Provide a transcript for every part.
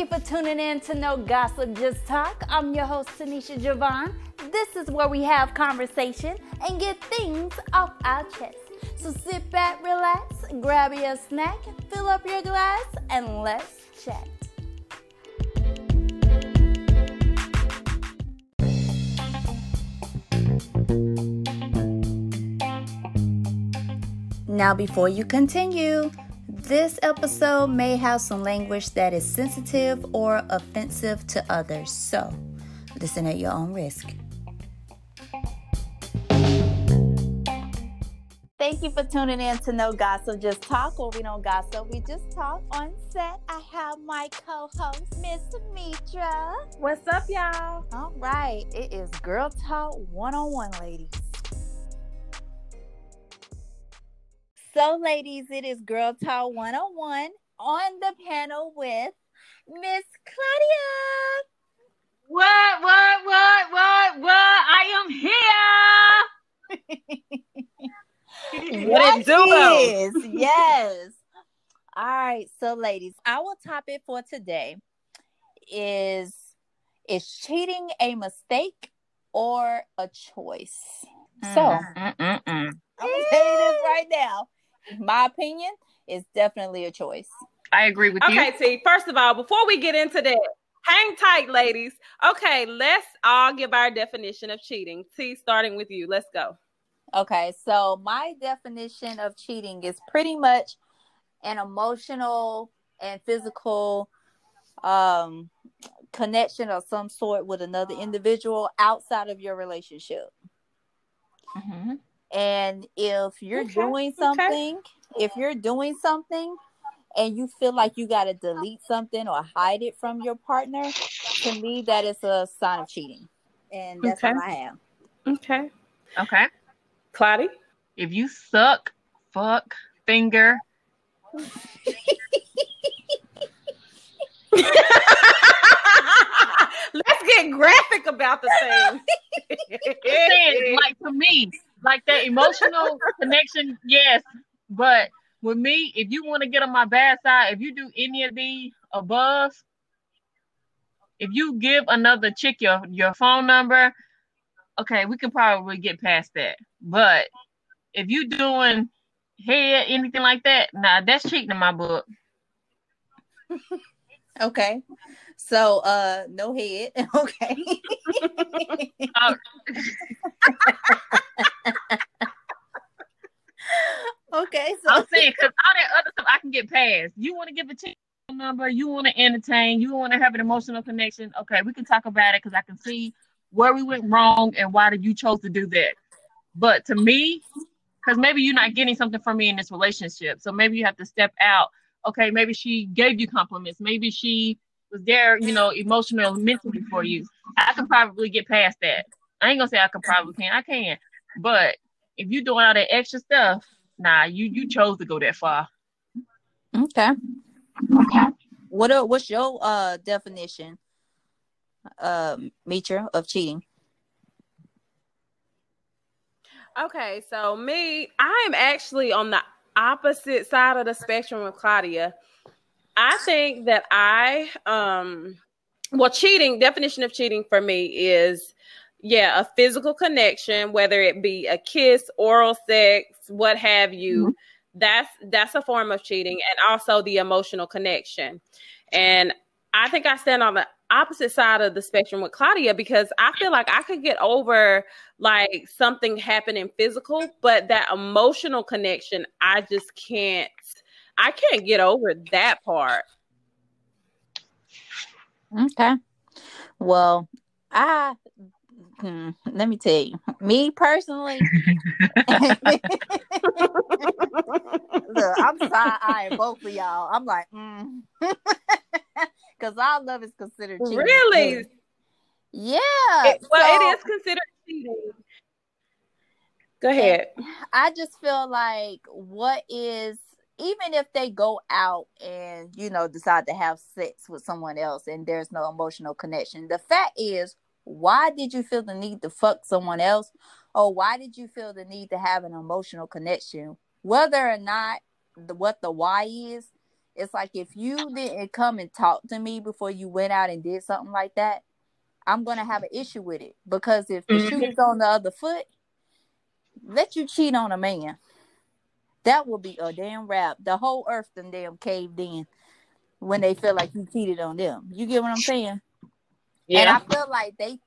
you for tuning in to No Gossip Just Talk. I'm your host, Tenisha Javon. This is where we have conversation and get things off our chest. So sit back, relax, grab your snack, fill up your glass, and let's chat. Now, before you continue, this episode may have some language that is sensitive or offensive to others, so listen at your own risk. Thank you for tuning in to No Gossip Just Talk, where we don't gossip, we just talk. On set, I have my co host, Miss Mitra. What's up, y'all? All right, it is Girl Talk 101, ladies. So, ladies, it is Girl Talk 101 on the panel with Miss Claudia. What, what, what, what, what? I am here. what it do? Is, yes. All right. So, ladies, our topic for today is Is cheating a mistake or a choice? So, Mm-mm-mm. I'm going to tell you this right now. My opinion is definitely a choice. I agree with you. Okay, T. First of all, before we get into that, hang tight, ladies. Okay, let's all give our definition of cheating. T, starting with you. Let's go. Okay, so my definition of cheating is pretty much an emotional and physical um connection of some sort with another individual outside of your relationship. Mhm. And if you're Okay, doing okay. something, if you're doing something and you feel like you got to delete something or hide it from your partner, to me, that is a sign of cheating. And that's Okay. what I am. Okay. Okay. Claudia? If you suck, fuck, finger, Let's get graphic about the thing. saying, like to me, like that emotional connection, yes. But with me, if you want to get on my bad side, if you do any of the above, if you give another chick your your phone number, okay, we can probably get past that. But if you doing head anything like that, nah, that's cheating in my book. Okay. So uh no head. Okay. Uh, okay. So I'm saying because all that other stuff I can get past. You want to give a chick number, you want to entertain, you want to have an emotional connection. Okay, we can talk about it because I can see where we went wrong and why did you chose to do that. But to me, because maybe you're not getting something from me in this relationship, so maybe you have to step out. Okay, maybe she gave you compliments, maybe she was there, you know, emotional, mentally for you. I can probably get past that. I ain't gonna say I can probably can, I can. But if you're doing all that extra stuff, nah, you you chose to go that far. Okay. Okay. What uh, what's your uh definition, um, Mitra, of cheating? Okay, so me, I am actually on the opposite side of the spectrum of Claudia. I think that I um well cheating definition of cheating for me is yeah, a physical connection, whether it be a kiss, oral sex, what have you. Mm-hmm. That's that's a form of cheating and also the emotional connection. And I think I stand on the opposite side of the spectrum with Claudia because I feel like I could get over like something happening physical, but that emotional connection, I just can't. I can't get over that part. Okay. Well, I hmm, let me tell you, me personally, look, I'm side eyeing both of y'all. I'm like, mm. Because all love is considered cheating. really? Yeah. It- well, so- it is considered cheating. Go ahead. I just feel like what is even if they go out and you know decide to have sex with someone else and there's no emotional connection, the fact is, why did you feel the need to fuck someone else, or why did you feel the need to have an emotional connection? Whether or not the what the why is It's like if you didn't come and talk to me before you went out and did something like that, I'm gonna have an issue with it because if the shoe is on the other foot, let you cheat on a man. That will be a damn wrap. The whole earth and damn caved in when they feel like you cheated on them. You get what I'm saying? And I feel like they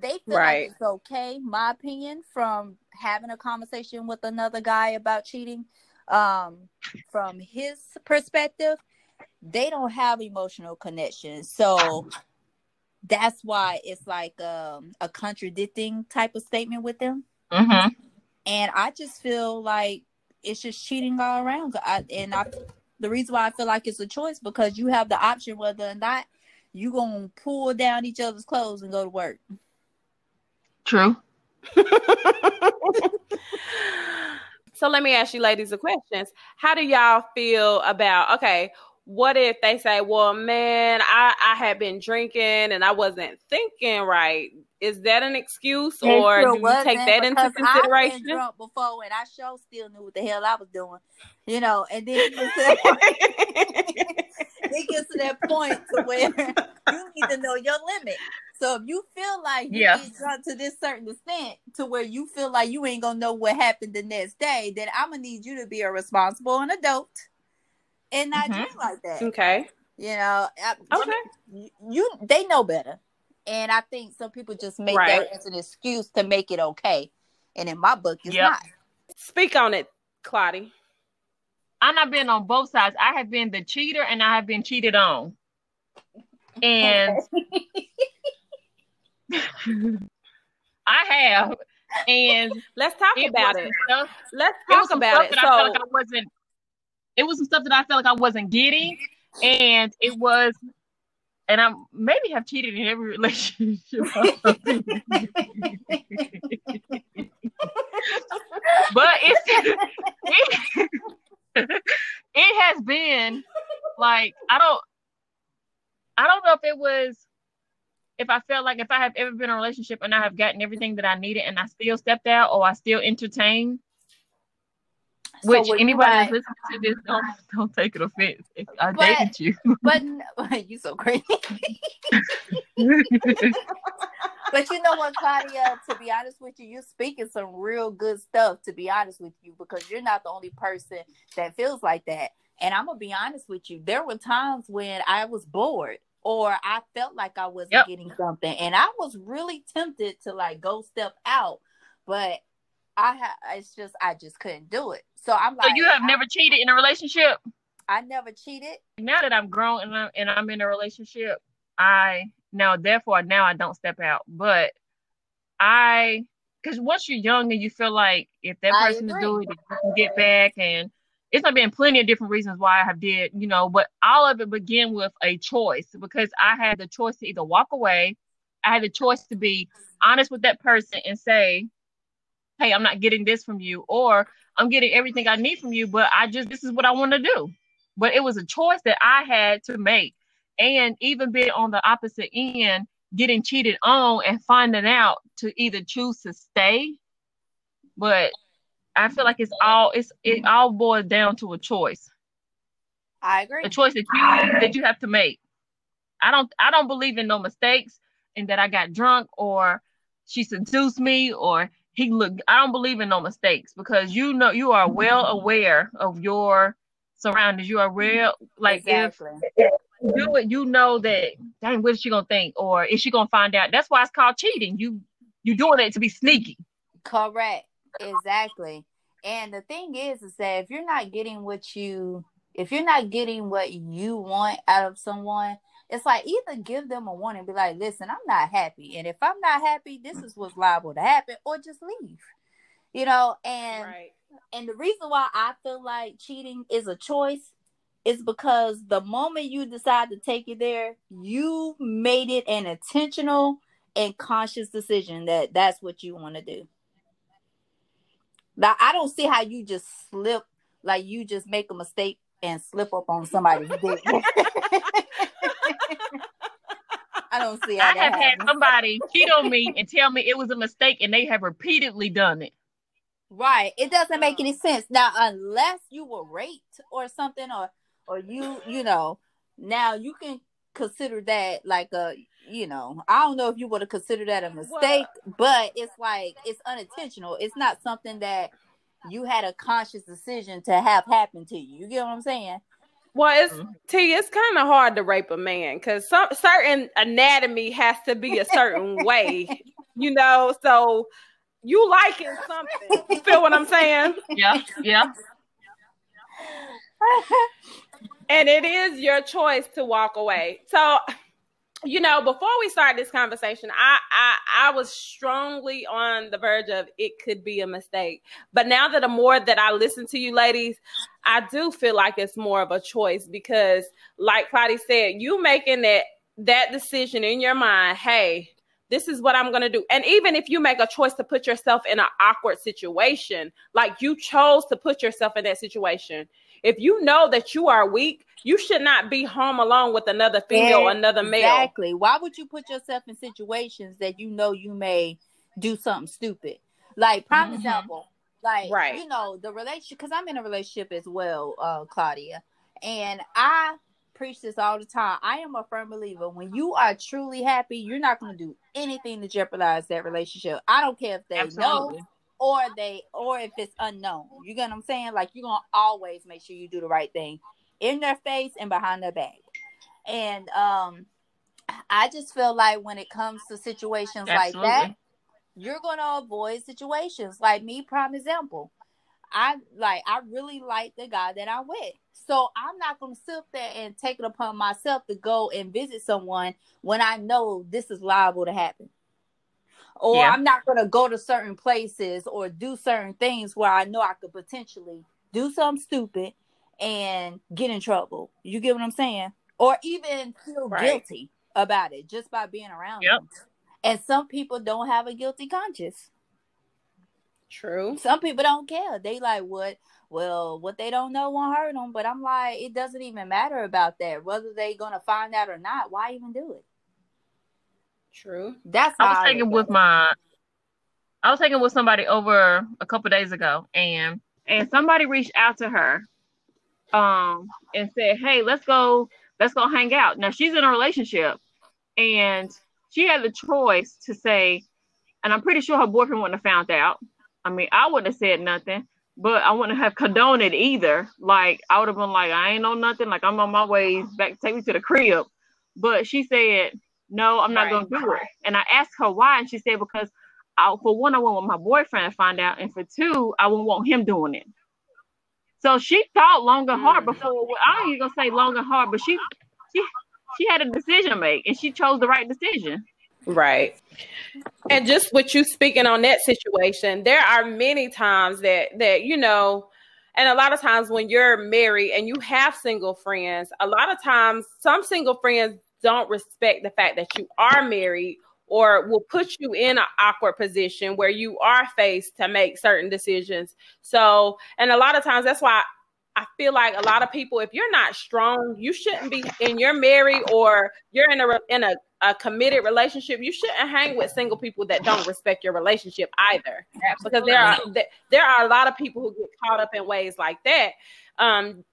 they feel Right. like it's okay, my opinion, from having a conversation with another guy about cheating. Um, from his perspective, they don't have emotional connection. So that's why it's like um, a contradicting type of statement with them. hmm And I just feel like it's just cheating all around. I, and I, the reason why I feel like it's a choice because you have the option whether or not you gonna pull down each other's clothes and go to work. True. so let me ask you ladies the questions. How do y'all feel about okay, what if they say, Well, man, I, I had been drinking and I wasn't thinking right. Is that an excuse It or sure do you take that into because I've consideration? been drunk before, and I sure still knew what the hell I was doing, you know. And then it gets to, it gets to that point to where you need to know your limit. So if you feel like you Yeah. get drunk to this certain extent, to where you feel like you ain't gonna know what happened the next day, then I'm gonna need you to be a responsible and adult and not Mhm. drink like that. okay. You know, I, Okay. you, you they know better and i think some people just make Right. that as an excuse to make it okay and in my book it's Yep. not Speak on it, Claudia. I'm not been on both sides. I have been the cheater and I have been cheated on. And I have. And Let's talk it about it. some stuff, Let's it was talk some about stuff it. that I felt So like I wasn't it was some stuff that I felt like I wasn't getting. And it was and I maybe have cheated in every relationship. but it's it, it has been like I don't I don't know if it was if I felt like if I have ever been in a relationship and I have gotten everything that I needed and I still stepped out or I still entertained. So Which anybody that's listening to this don't don't take it offense. If I But- dated you. but you so crazy but you know what claudia to be honest with you you're speaking some real good stuff to be honest with you because you're not the only person that feels like that and i'm gonna be honest with you there were times when i was bored or i felt like i wasn't Yep. getting something and i was really tempted to like go step out but i ha- it's just i just couldn't do it so i'm like, so you have never cheated in a relationship? i never cheated Now that I'm grown and I'm and I'm in a relationship, I now therefore now I don't step out. But I because once you're young and you feel like if that I person is doing it, you can get back and it's not been plenty of different reasons why I have did, you know, but all of it began with a choice because I had the choice to either walk away, I had the choice to be honest with that person and say, Hey, I'm not getting this from you, or I'm getting everything I need from you, but I just this is what I want to do. But it was a choice that I had to make. And even being on the opposite end, getting cheated on and finding out to either choose to stay. But I feel like it's all it's it all boils down to a choice. i agree A choice that you that you have to make. I don't I don't believe in no mistakes and that I got drunk or she seduced me or he looked I don't believe in no mistakes because you know you are well aware of your surroundings. You are real like if exactly you do it, you know that dang, what is she gonna think? Or is she gonna find out? That's why it's called cheating. You you doing it to be sneaky. Correct. Exactly. And the thing is, is that if you're not getting what you, if you're not getting what you want out of someone, it's like either give them a warning, be like, listen, I'm not happy. And if I'm not happy, this is what's liable to happen, or just leave. You know, and right. and the reason why I feel like cheating is a choice is because the moment you decide to take it there, you made it an intentional and conscious decision that that's what you want to do. Now, I don't see how you just slip, like you just make a mistake and slip up on somebody's dick. I don't see how I have had somebody cheat on me and tell me it was a mistake, and they have repeatedly done it. Right. It doesn't make uh. any sense. Now, unless you were raped or something or or you, you know, now you can consider that like a, you know, I don't know if you would have considered that a mistake, but it's like it's unintentional. It's not something that you had a conscious decision to have happen to you. You get what I'm saying? Well, it's mm-hmm. T. It's kind of hard to rape a man because some certain anatomy has to be a certain way, you know. So you liking something? You feel what I'm saying? Yeah, yeah. and it is your choice to walk away. So, you know, before we start this conversation, I, I I was strongly on the verge of it could be a mistake. But now that the more that I listen to you ladies, I do feel like it's more of a choice because like Claudia said, you making that that decision in your mind, hey, this is what I'm going to do. And even if you make a choice to put yourself in an awkward situation, like you chose to put yourself in that situation, if you know that you are weak, you should not be home alone with another female or another male. Exactly. Why would you put yourself in situations that you know you may do something stupid? Like, prime Mhm. example, like, Right. you know, the relationship, because I'm in a relationship as well, uh, Claudia, and I preach this all the time. I am a firm believer when you are truly happy, you're not going to do anything to jeopardize that relationship. I don't care if they Absolutely. know or they or if it's unknown. You get what I'm saying? Like you're gonna always make sure you do the right thing in their face and behind their back. And um I just feel like when it comes to situations like that, you're gonna avoid situations. Like me, prime example. I like I really like the guy that I'm with. So I'm not gonna sit there and take it upon myself to go and visit someone when I know this is liable to happen. Or Yeah. I'm not gonna go to certain places or do certain things where I know I could potentially do something stupid and get in trouble. You get what I'm saying? Or even feel Right. guilty about it just by being around Yep. them. And some people don't have a guilty conscience. True. Some people don't care. They like what? Well, what they don't know won't hurt them. But I'm like, it doesn't even matter about that. Whether they're gonna find out or not, why even do it? True. That's how I was look taking at with my I was taking with somebody over a couple days ago and and somebody reached out to her um and said, Hey, let's go, let's go hang out. Now she's in a relationship and she had the choice to say, and I'm pretty sure her boyfriend wouldn't have found out. I mean, I wouldn't have said nothing, but I wouldn't have condoned it either. Like I would have been like, I ain't know nothing, like I'm on my way back, take me to the crib. But she said, No, I'm not Right. gonna do it. And I asked her why, and she said, Because I, for one, I wouldn't want my boyfriend to find out, and for two, I wouldn't want him doing it. So she thought long and hard Mm. before. I ain't even gonna say long and hard, but she she she had a decision to make, and she chose the right decision. Right. And just with you speaking on that situation, there are many times that that you know, and a lot of times when you're married and you have single friends, a lot of times some single friends don't respect the fact that you are married or will put you in an awkward position where you are faced to make certain decisions. So, and a lot of times that's why I feel like a lot of people, if you're not strong, you shouldn't be in your married or you're in a in a, a committed relationship. You shouldn't hang with single people that don't respect your relationship either, because there are there are a lot of people who get caught up in ways like that. Um,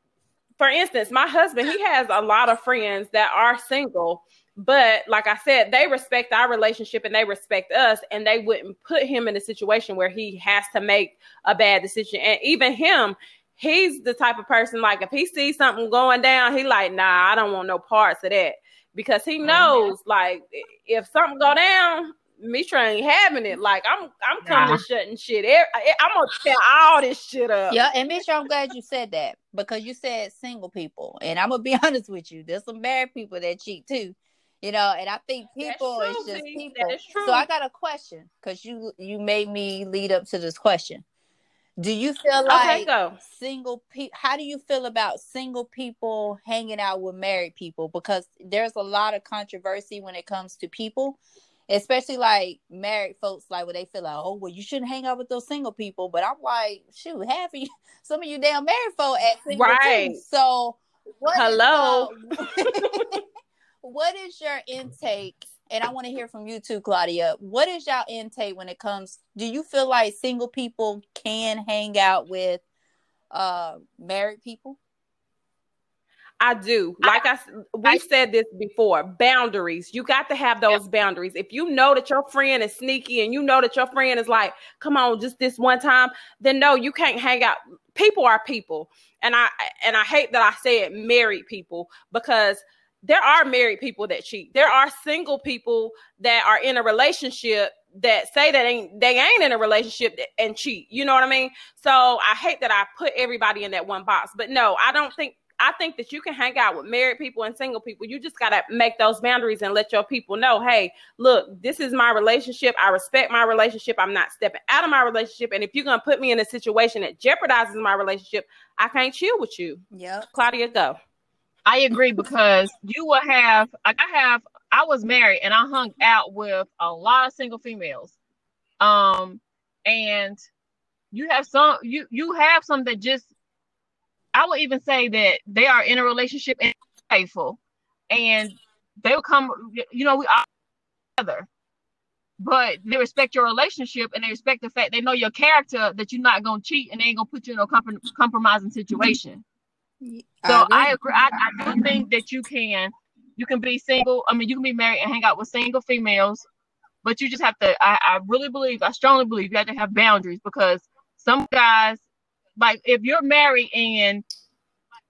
for instance, my husband he has a lot of friends that are single, but like I said, they respect our relationship and they respect us, and they wouldn't put him in a situation where he has to make a bad decision. And even him, he's the type of person like if he sees something going down, he like, nah, I don't want no parts of that because he oh, knows like if something go down, Mitra ain't having it. Like I'm, I'm coming Nah. shutting shit. I- I'm gonna tear all this shit up. Yeah, and Mitch, I'm glad you said that because you said single people, and I'm gonna be honest with you. There's some married people that cheat too, you know. And I think people true, is just B. people. That is true. So I got a question because you you made me lead up to this question. Do you feel like okay, single people? How do you feel about single people hanging out with married people? Because there's a lot of controversy when it comes to people, especially like married folks. Like where they feel like, oh, well, you shouldn't hang out with those single people. But I'm like, shoot, half of you, some of you damn married folk at single Right. too. So what is, Hello. uh, what is your intake? And I want to hear from you too, Claudia. What is your intake when it comes? Do you feel like single people can hang out with uh married people? I do. Like I, we've said this before. Boundaries. You got to have those boundaries. If you know that your friend is sneaky and you know that your friend is like, "Come on, just this one time," then no, you can't hang out. People are people, and I and I hate that I said married people because there are married people that cheat. There are single people that are in a relationship that say that ain't they ain't in a relationship and cheat. You know what I mean? So I hate that I put everybody in that one box. But no, I don't think I think that you can hang out with married people and single people. You just got to make those boundaries and let your people know, hey, look, this is my relationship. I respect my relationship. I'm not stepping out of my relationship. And if you're going to put me in a situation that jeopardizes my relationship, I can't chill with you. Yeah. Claudia, go. I agree because you will have, like I have, I was married and I hung out with a lot of single females. Um, and you have some, you, you have some that just I would even say that they are in a relationship and faithful, and they will come. You know, we are together, but they respect your relationship and they respect the fact they know your character that you're not gonna cheat and they ain't gonna put you in a comp- compromising situation. Mm-hmm. So I agree. I, agree. I, I do think that you can you can be single. I mean, you can be married and hang out with single females, but you just have to. I, I really believe, I strongly believe, you have to have boundaries because some guys like if you're married and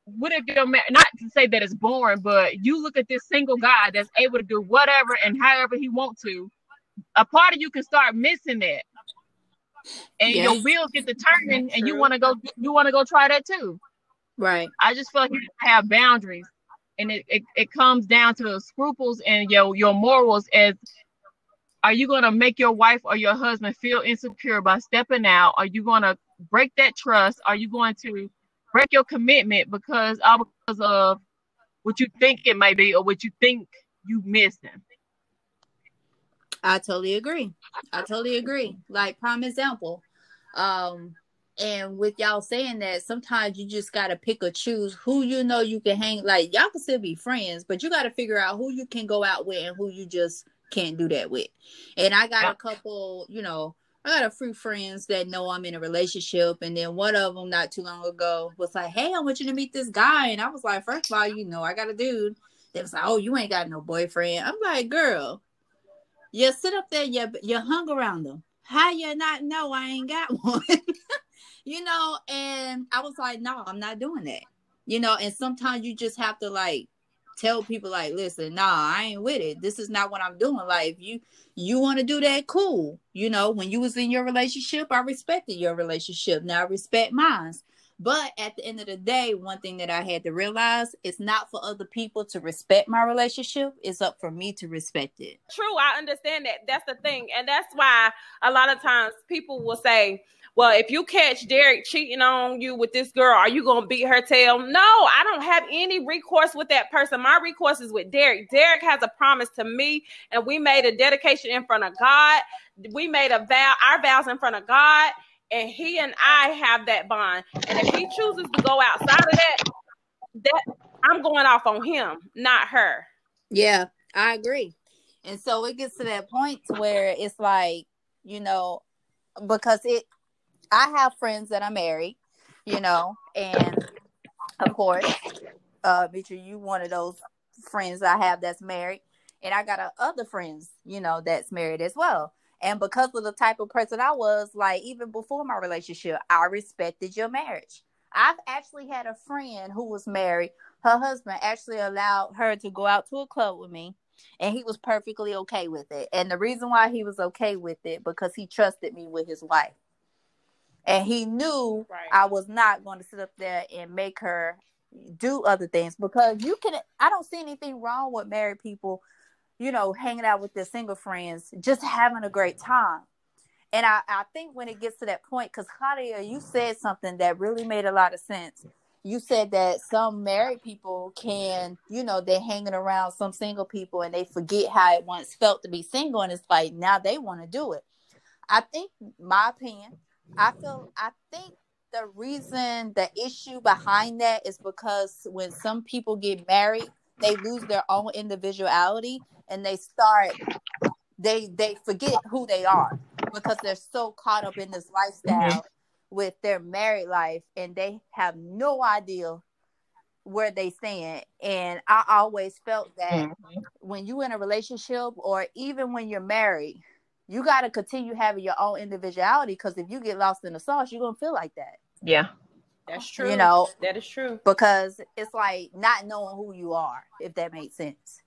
what if you're married? Not to say that it's boring, but you look at this single guy that's able to do whatever and however he wants to. A part of you can start missing that, and yes. your wheels get to turning, and you want to go. You want to go try that too. Right. I just feel like you have boundaries, and it, it, it comes down to scruples and your your morals. As are you going to make your wife or your husband feel insecure by stepping out? Are you going to break that trust? Are you going to break your commitment because all because of what you think it might be or what you think you missed them? I totally agree. I totally agree. Like prime example, um, and with y'all saying that, sometimes you just gotta pick or choose who you know you can hang. Like y'all can still be friends, but you gotta figure out who you can go out with and who you just can't do that with. And I got a couple, you know, I got a few friends that know I'm in a relationship, and then one of them not too long ago was like, "Hey, I want you to meet this guy," and I was like, first of all, you know, I got a dude." They was like, "Oh, you ain't got no boyfriend." I'm like, "Girl, you sit up there, you you hung around them. How you not know I ain't got one?" you know, and I was like, "No, I'm not doing that." You know, and sometimes you just have to like tell people like, listen, nah, I ain't with it. This is not what I'm doing. Like, if you you want to do that, cool. You know, when you was in your relationship, I respected your relationship. Now I respect mine. But at the end of the day, one thing that I had to realize it's not for other people to respect my relationship. It's up for me to respect it. True, I understand that. That's the thing. And that's why a lot of times people will say, well, if you catch Derek cheating on you with this girl, are you gonna beat her tail? No, I don't have any recourse with that person. My recourse is with Derek. Derek has a promise to me, and we made a dedication in front of God. We made a vow, our vows in front of God, and he and I have that bond. And if he chooses to go outside of that, that I'm going off on him, not her. Yeah, I agree. And so it gets to that point where it's like, you know, because it I have friends that are married, you know, and of course, uh, Mitchell, you one of those friends I have that's married, and I got other friends, you know, that's married as well. And because of the type of person I was, like even before my relationship, I respected your marriage. I've actually had a friend who was married. Her husband actually allowed her to go out to a club with me, and he was perfectly okay with it. And the reason why he was okay with it because he trusted me with his wife and he knew right. I was not going to sit up there and make her do other things because you can. I don't see anything wrong with married people, you know, hanging out with their single friends, just having a great time. And I, I think when it gets to that point, because Claudia, you said something that really made a lot of sense. You said that some married people can, you know, they're hanging around some single people and they forget how it once felt to be single, and it's like now they want to do it. I think, my opinion, I feel I think the reason the issue behind that is because when some people get married, they lose their own individuality and they start they they forget who they are because they're so caught up in this lifestyle mm-hmm. with their married life and they have no idea where they stand. And I always felt that Mhm. when you in a relationship or even when you're married, you got to continue having your own individuality because if you get lost in the sauce, you're going to feel like that. Yeah. That's true. You know, that is true. because it's like not knowing who you are, if that makes sense.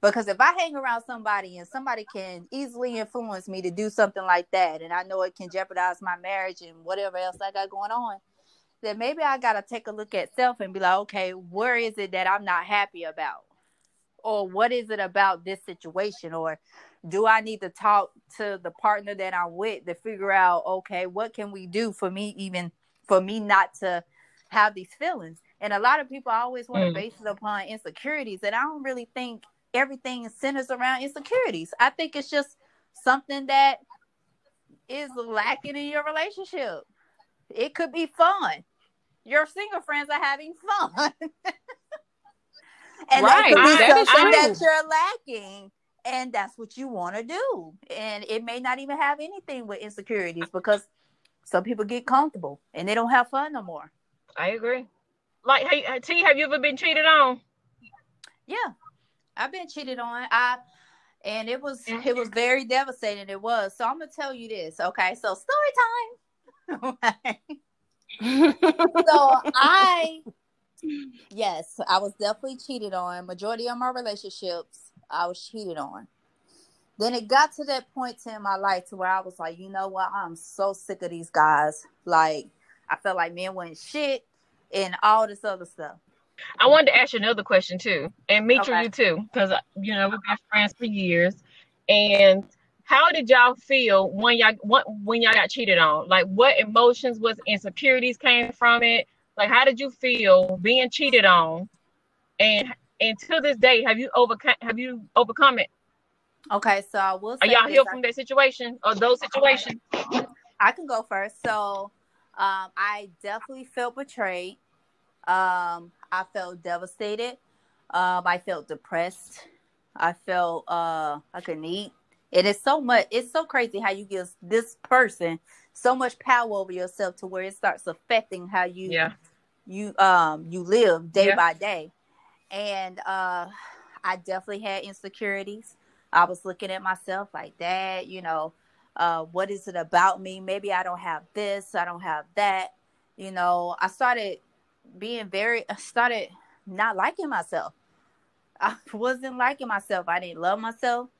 Because if I hang around somebody and somebody can easily influence me to do something like that, and I know it can jeopardize my marriage and whatever else I got going on, then maybe I got to take a look at self and be like, okay, where is it that I'm not happy about? Or what is it about this situation? Or do I need to talk to the partner that I'm with to figure out, okay, what can we do for me, even for me not to have these feelings? And a lot of people always want to Mm. base it upon insecurities. And I don't really think everything centers around insecurities. I think it's just something that is lacking in your relationship. It could be fun. Your single friends are having fun. and Right. that could be That is something that you're lacking. And that's what you want to do. And it may not even have anything with insecurities because some people get comfortable and they don't have fun no more. I agree. Like, hey, T, have you ever been cheated on? Yeah. I've been cheated on. I and it was it was very devastating. It was. So I'm gonna tell you this. Okay. So story time. so I yes, I was definitely cheated on. Majority of my relationships, I was cheated on. Then it got to that point in my life to where I was like, you know what? I'm so sick of these guys. Like I felt like men went shit and all this other stuff. I wanted to ask you another question too, and Mitra, Okay. you too, because you know we've been friends for years. And how did y'all feel when y'all what, when y'all got cheated on? Like, what emotions, what insecurities came from it? Like, how did you feel being cheated on? And and to this day, have you overcome have you overcome it? Okay, so I will Are y'all healed from that situation or those situations? I can go first. So, um, I definitely felt betrayed. Um, I felt devastated. Um, I felt depressed. I felt uh, I couldn't eat. It is so much. It's so crazy how you give this person so much power over yourself to where it starts affecting how you Yeah. You um you live day Yeah. by day. And uh i definitely had insecurities. I was looking at myself like that you know uh what is it about me? Maybe i don't have this i don't have that. You know i started being very i started not liking myself. I wasn't liking myself. I didn't love myself.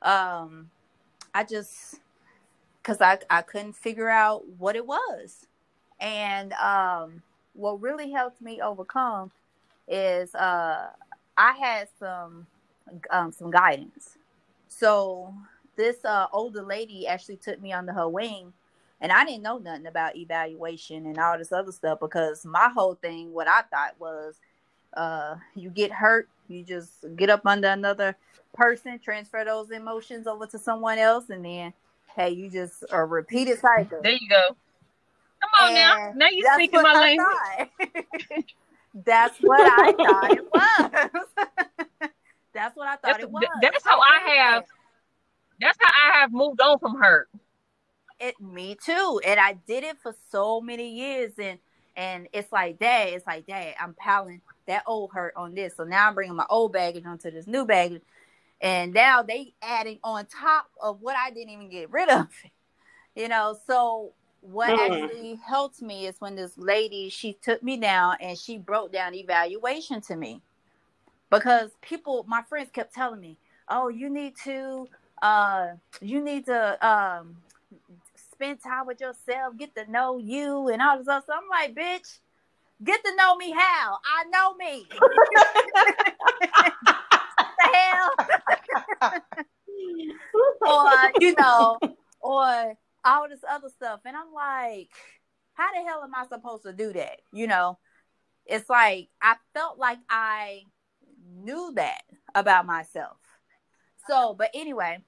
Um i just because I, I couldn't figure out what it was. And um what really helped me overcome is uh I had some um some guidance. So this uh older lady actually took me under her wing and I didn't know nothing about evaluation and all this other stuff because my whole thing what I thought was uh you get hurt, you just get up under another person, transfer those emotions over to someone else and then hey you just a repeated cycle. There you go. Come on now. And Now you that's speaking my language. that's what I thought it was. that's what I thought That's, it was. that's how I have. That's how I have moved on from her. it. Me too, and I did it for so many years, and and it's like that. It's like that. I'm piling that old hurt on this, so now I'm bringing my old baggage onto this new baggage, and now they adding on top of what I didn't even get rid of. You know, so what Mhm. actually helped me is when this lady she took me down and she broke down evaluation to me. Because people my friends kept telling me oh you need to uh you need to um spend time with yourself get to know you and all this other stuff. I'm like bitch get to know me how? I know me. The hell? Or you know, or all this other stuff. And I'm like, how the hell am I supposed to do that? You know, it's like I felt like I knew that about myself. So, but anyway,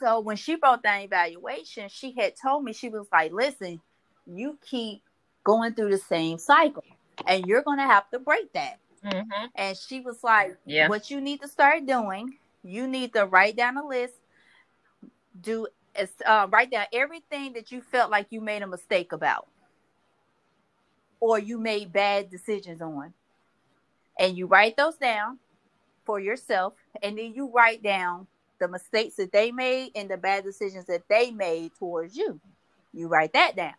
so when she brought that evaluation, she had told me, she was like, listen, you keep going through the same cycle and you're going to have to break that. Mm-hmm. And she was like, Yeah. What you need to start doing, you need to write down a list, do uh, write down everything that you felt like you made a mistake about or you made bad decisions on. and you write those down for yourself, and then you write down the mistakes that they made and the bad decisions that they made towards you. You write that down.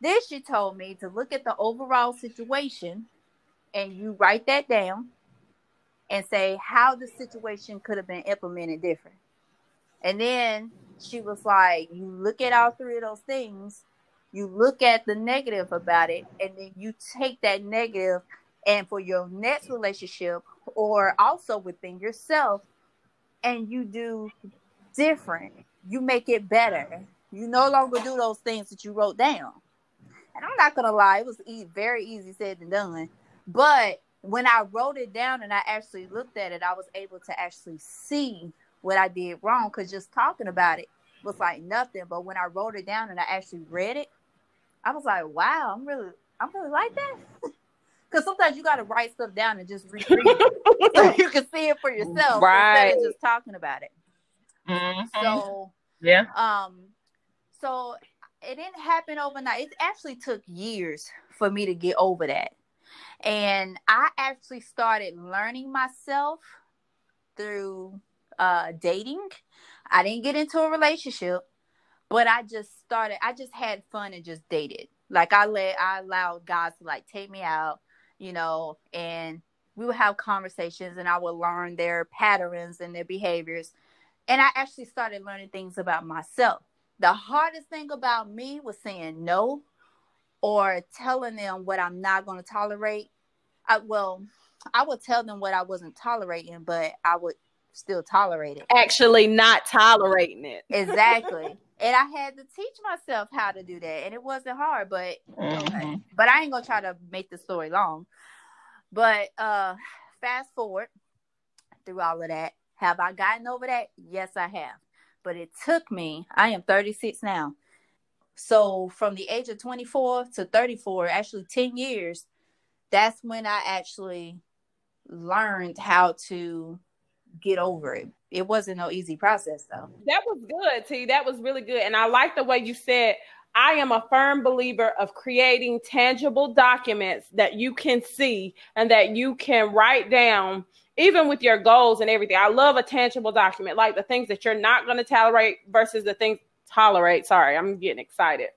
Then she told me to look at the overall situation and you write that down and say how the situation could have been implemented different. And then she was like, You look at all three of those things, you look at the negative about it, and then you take that negative and for your next relationship or also within yourself, and you do different. You make it better. You no longer do those things that you wrote down. And I'm not gonna lie, it was e- very easy said than done. But when I wrote it down and I actually looked at it, I was able to actually see what I did wrong because just talking about it was like nothing. But when I wrote it down and I actually read it, I was like, wow, I'm really, I'm really like that. Because sometimes you got to write stuff down and just reread it so you can see it for yourself Right. instead of just talking about it. Mhm. So, yeah. um, so it didn't happen overnight. It actually took years for me to get over that. And I actually started learning myself through uh dating. I didn't get into a relationship, but I just started I just had fun and just dated. Like I let I allowed guys to like take me out, you know, and we would have conversations and I would learn their patterns and their behaviors. And I actually started learning things about myself. The hardest thing about me was saying no or telling them what I'm not going to tolerate. I, well, I would tell them what I wasn't tolerating, but I would still tolerate it. Actually, not tolerating it. Exactly. and I had to teach myself how to do that. And it wasn't hard, but okay. Mhm. But I ain't gonna try to make the story long. But uh fast forward through all of that. Have I gotten over that? Yes, I have. But it took me, I am 36 now. So from the age of 24 to 34, actually 10 years, that's when I actually learned how to get over it. It wasn't no easy process though. That was good, T. That was really good. And I like the way you said, I am a firm believer of creating tangible documents that you can see and that you can write down, even with your goals and everything. I love a tangible document, like the things that you're not going to tolerate versus the things tolerate. Sorry, I'm getting excited.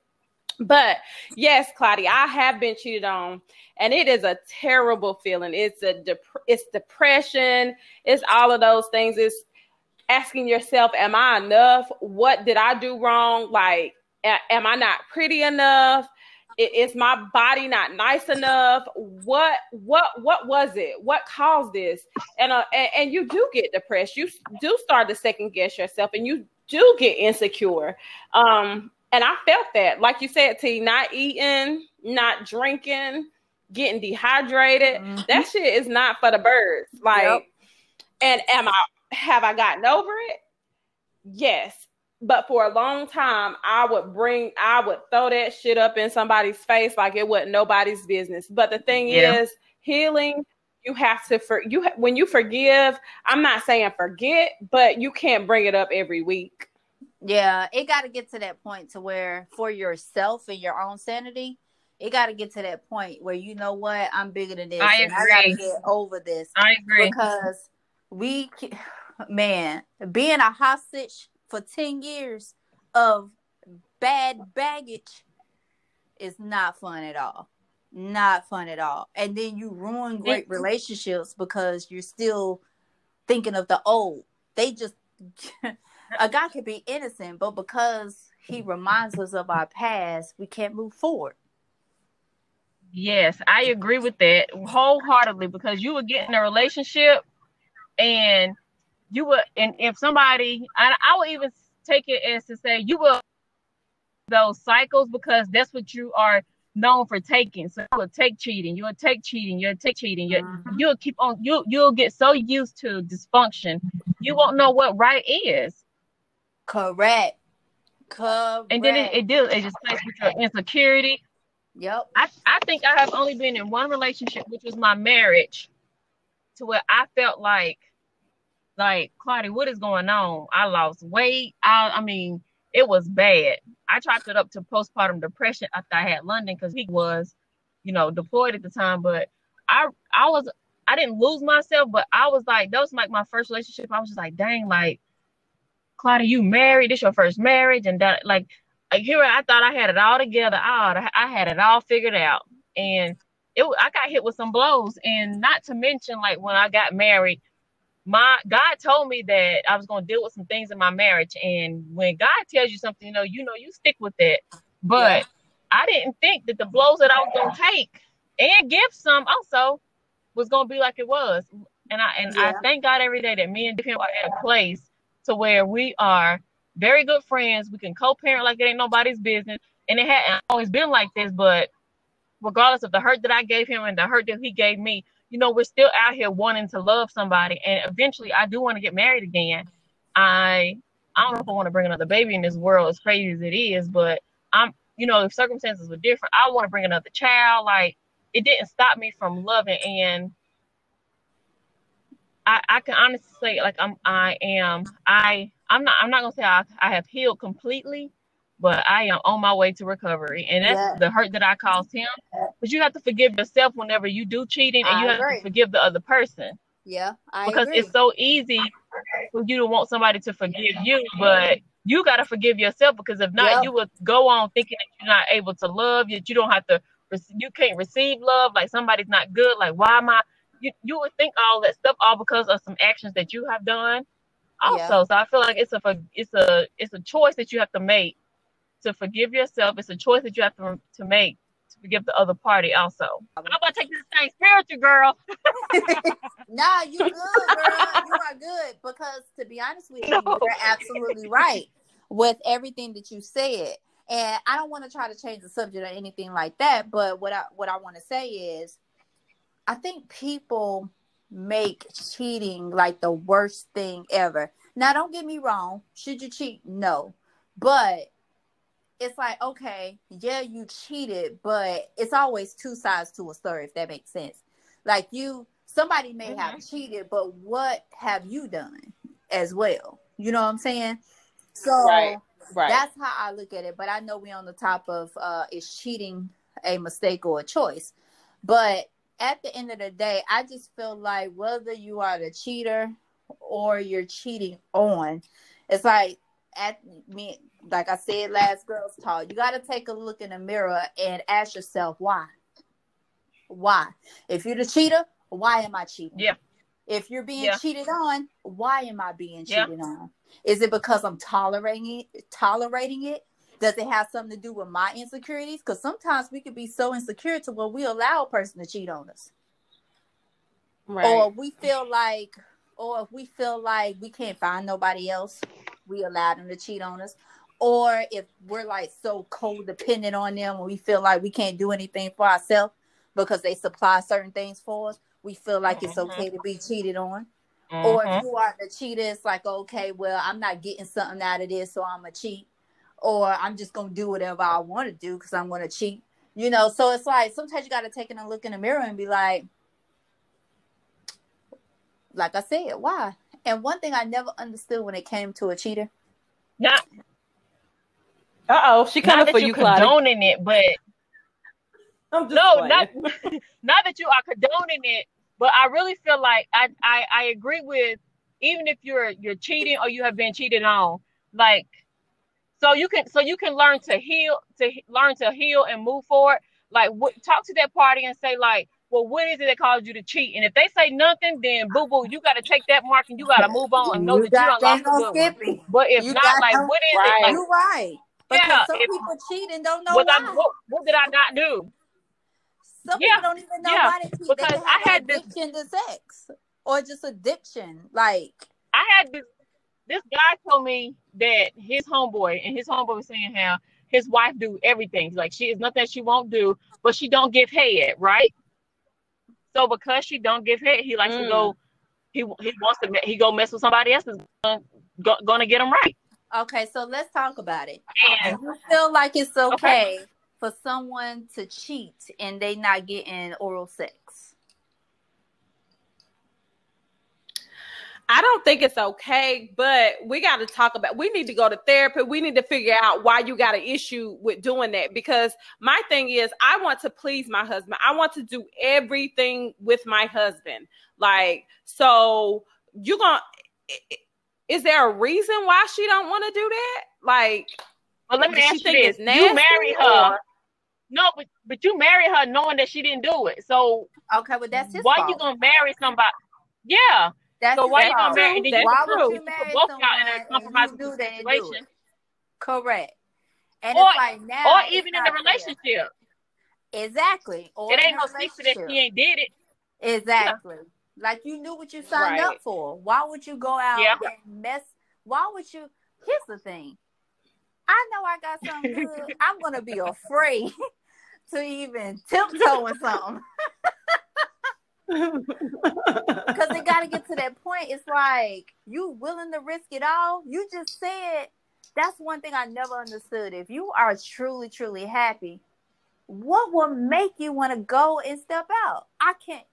But yes, Claudia, I have been cheated on, and it is a terrible feeling. It's a dep- it's depression. It's all of those things. It's asking yourself, "Am I enough? What did I do wrong? Like, a- am I not pretty enough? Is my body not nice enough? What what what was it? What caused this? And uh, and, and you do get depressed. You do start to second guess yourself, and you do get insecure. Um, and I felt that, like you said, T, not eating, not drinking, getting dehydrated. Mhm. That shit is not for the birds. Like, Yep. and am I have I gotten over it? Yes. But for a long time, I would bring, I would throw that shit up in somebody's face like it wasn't nobody's business. But the thing Yeah. is, healing, you have to for you when you forgive. I'm not saying forget, but you can't bring it up every week. Yeah, it got to get to that point to where for yourself and your own sanity, it got to get to that point where you know what, I'm bigger than this. I and I got to get over this I agree. because we, man, being a hostage for 10 years of bad baggage is not fun at all. Not fun at all. And then you ruin great relationships because you're still thinking of the old. They just, a guy could be innocent, but because he reminds us of our past, we can't move forward. Yes, I agree with that wholeheartedly because you would get in a relationship and you would, and if somebody, and I would even take it as to say you will those cycles because that's what you are known for taking. So you will take cheating, you will take cheating, you'll take cheating, you Mhm. you'll keep on, you you'll get so used to dysfunction, you won't know what right is. Correct. Correct. And then it, it deals, it just plays with your insecurity, Yep. I, I think I have only been in one relationship, which was my marriage, to where I felt like, like Claudia, what is going on? I lost weight. I, I mean, it was bad. I chalked it up to postpartum depression after I had London because he was, you know, deployed at the time. But I, I was I didn't lose myself, but I was like, that was like my first relationship. I was just like, dang, like, Claudia, you married. This your first marriage, and that like, like here I thought I had it all together. I I had it all figured out, and it I got hit with some blows, and not to mention like when I got married, my God told me that I was going to deal with some things in my marriage, and when God tells you something, you know, you know, you stick with it. But yeah. I didn't think that the blows that I was going to take and give some also was going to be like it was. And I and yeah. I thank God every day that me and him are at a place to where we are very good friends. We can co-parent like it ain't nobody's business. And it had always been like this, but regardless of the hurt that I gave him and the hurt that he gave me, you know, we're still out here wanting to love somebody. And eventually I do want to get married again. I I don't know if I want to bring another baby in this world as crazy as it is, but I'm you know, if circumstances were different, I want to bring another child. Like it didn't stop me from loving and I, I can honestly say like I'm I am I I'm not I'm not gonna say I, I have healed completely, but I am on my way to recovery. And that's yeah. the hurt that I caused him. But you have to forgive yourself whenever you do cheating and I you have agree. to forgive the other person. Yeah. I because agree. it's so easy for you to want somebody to forgive you, but you gotta forgive yourself because if not, yep. you will go on thinking that you're not able to love, that you don't have to you can't receive love, like somebody's not good, like why am I you, you would think all that stuff all because of some actions that you have done. Also yeah. so i feel like it's a it's a it's a choice that you have to make to forgive yourself. It's a choice that you have to, to make to forgive the other party also. I'm about to take this thing spiritual girl. Nah you good girl. You are good. Because to be honest with you no. you're absolutely right with everything that you said. And i don't want to try to change the subject or anything like that but what i what i want to say is I think people make cheating like the worst thing ever. Now, don't get me wrong. Should you cheat? No. But it's like, okay, yeah, you cheated, but it's always two sides to a story, if that makes sense. Like, you, somebody may mm-hmm. have cheated, but what have you done as well? You know what I'm saying? So right, right. that's how I look at it. But I know we're on the top of uh, is cheating a mistake or a choice? But at the end of the day, I just feel like whether you are the cheater or you're cheating on, it's like at me, like I said last girls talk, you got to take a look in the mirror and ask yourself why. Why? If you're the cheater, why am I cheating? Yeah. If you're being yeah. cheated on, why am I being cheated yeah. on? Is it because I'm tolerating it, tolerating it, does it have something to do with my insecurities? Because sometimes we could be so insecure to where we allow a person to cheat on us. Right. Or we feel like, or if we feel like we can't find nobody else, we allow them to cheat on us. Or if we're like so codependent on them and we feel like we can't do anything for ourselves because they supply certain things for us, we feel like mm-hmm. it's okay to be cheated on. Mm-hmm. Or if mm-hmm. you are the cheater, it's like, okay, well, I'm not getting something out of this, so I'm a cheat or I'm just gonna do whatever I want to do because I'm gonna cheat. You know, so it's like sometimes you gotta take a look in the mirror and be like, like I said, why? And one thing I never understood when it came to a cheater. Not. Uh oh, she coming for you, condoning it, but no, playing. not not that you are condoning it, but I really feel like I, I I agree with even if you're you're cheating or you have been cheated on, like so you can so you can learn to heal to learn to heal and move forward. Like what, talk to that party and say like well what is it that caused you to cheat? And if they say nothing then boo boo you got to take that mark and you got to move on and know you that you don't lost the good one. but if you not like what is right. it like, you're right. Because yeah, some if, people cheat and don't know why. I, what, what, did I not do? Some yeah, people don't even know yeah, why they cheat. Because they I had addiction this, to sex or just addiction like. I had this this guy told me that his homeboy and his homeboy was saying how his wife do everything. Like she is nothing she won't do, but she don't give head, right? So because she don't give head, he likes mm. to go. Mm. He he wants to he go mess with somebody else is gonna, gonna get him right. Okay, so let's talk about it. And you feel like it's okay, okay for someone to cheat and they not getting oral sex? I don't think it's okay, but we got to talk about. We need to go to therapy. We need to figure out why you got an issue with doing that. Because my thing is, I want to please my husband. I want to do everything with my husband. Like, so you gonna? Is there a reason why she don't want to do that? Like, Well, let me ask you this: You marry her. or- No, but but you marry her knowing that she didn't do it. So Okay, but that's his why fault. you gonna marry somebody? Yeah. That's So why you gonna marry? Then Why would you marry both y'all in a compromising you knew they do situation? it? Correct. And Or- it's like now, Or even in the relationship, Exactly. Or it in ain't no secret that she ain't did it. Exactly. Like you knew what you signed Right. up for. Why would you go out Yeah. and mess? Why would you? Here's the thing. I know I got something good. I'm gonna be afraid to even tiptoe with something because it got to get to that point. It's like you willing to risk it all. You just said that's one thing I never understood. If you are truly, truly happy, what will make you want to go and step out? I can't.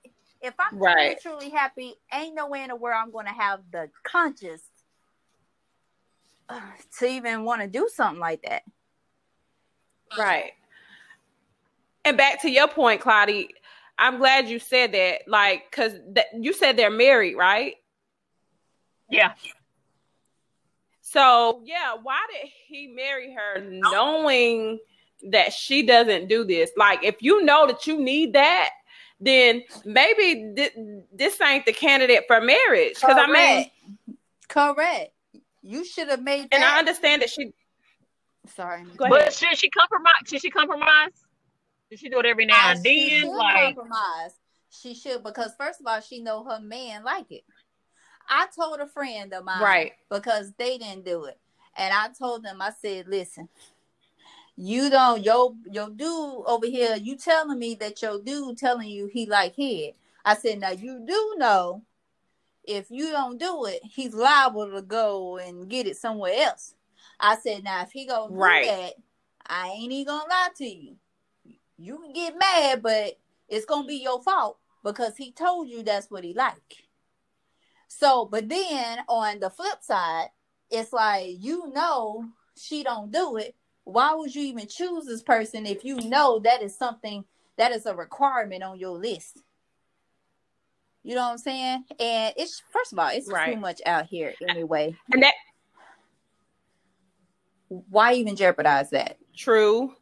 If I'm Right. truly, truly happy, ain't no way in the world I'm going to have the conscious uh, to even want to do something like that. Right. And back to your point, Claudia, I'm glad you said that. Like, cause that you said they're married, right? Yeah. So yeah, why did he marry her knowing that she doesn't do this? Like, if you know that you need that, then maybe thi- this ain't the candidate for marriage. Because I mean, Correct. correct. You should have made that. and I understand that she. Sorry. But should she compromise? Should she compromise? She do it every now and then? Like, compromise. She should because first of all, she know her man like it. I told a friend of mine, Right. because they didn't do it, and I told them, I said, listen, you don't your your dude over here, you telling me that your dude telling you he like head. I said, now you do know if you don't do it, he's liable to go and get it somewhere else. I said, now if he gonna Right. do that, I ain't even gonna lie to you. You can get mad, but it's gonna be your fault because he told you that's what he like. So, but then on the flip side, it's like you know she don't do it. Why would you even choose this person if you know that is something that is a requirement on your list? You know what I'm saying? And it's first of all, it's Right. too much out here anyway. And that Why even jeopardize that? true,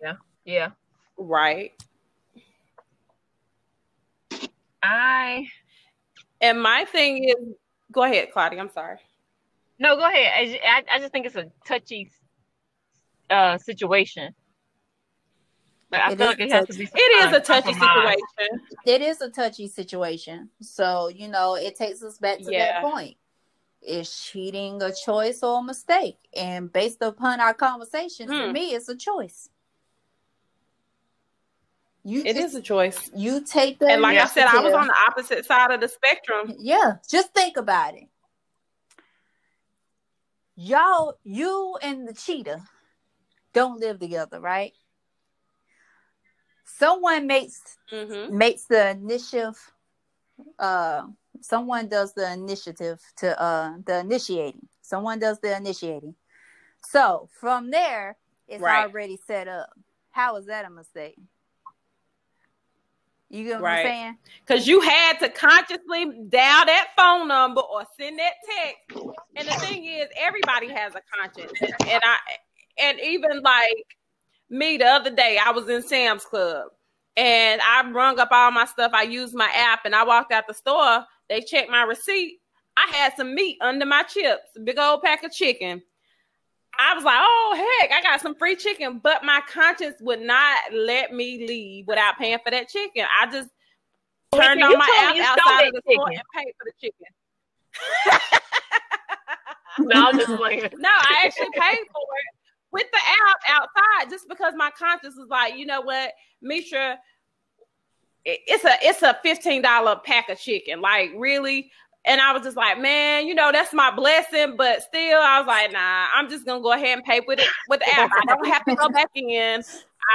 Yeah, yeah. Right? I And my thing is, go ahead, Claudia. I'm sorry. no, go ahead. I, I, I just think it's a touchy uh situation. Like, I It feel like it has to be. It is a touchy compromise. situation. It is a touchy situation. So, you know, it takes us back to Yeah. that point. Is cheating a choice or a mistake? And based upon our conversation, for Hmm. me, it's a choice. You It just, is a choice. you take that. And like I said, I was on the opposite side of the spectrum. Yeah, just think about it. Y'all, you and the cheetah don't live together, right? Someone makes hmm makes the initiative uh someone does the initiative to uh the initiating someone does the initiating so from there it's Right. already set up how is that a mistake you get what Right. i'm saying Because you had to consciously dial that phone number or send that text. And the thing is, everybody has a conscience. And I and even like me the other day, I was in Sam's Club and I rung up all my stuff. I used my app and I walked out the store. They checked my receipt. I had some meat under my chips, big old pack of chicken. I was like, oh heck, I got some free chicken, but my conscience would not let me leave without paying for that chicken. I just turned you on my app outside of the store chicken. and paid for the chicken. No, I'm just playing. No, I actually paid for it with the app outside just because my conscience was like, you know what, Misha, it's a it's a fifteen dollar pack of chicken. Like really. And I was just like, man, you know, that's my blessing. But still, I was like, nah, I'm just gonna go ahead and pay with it with the app. I don't have to go back in.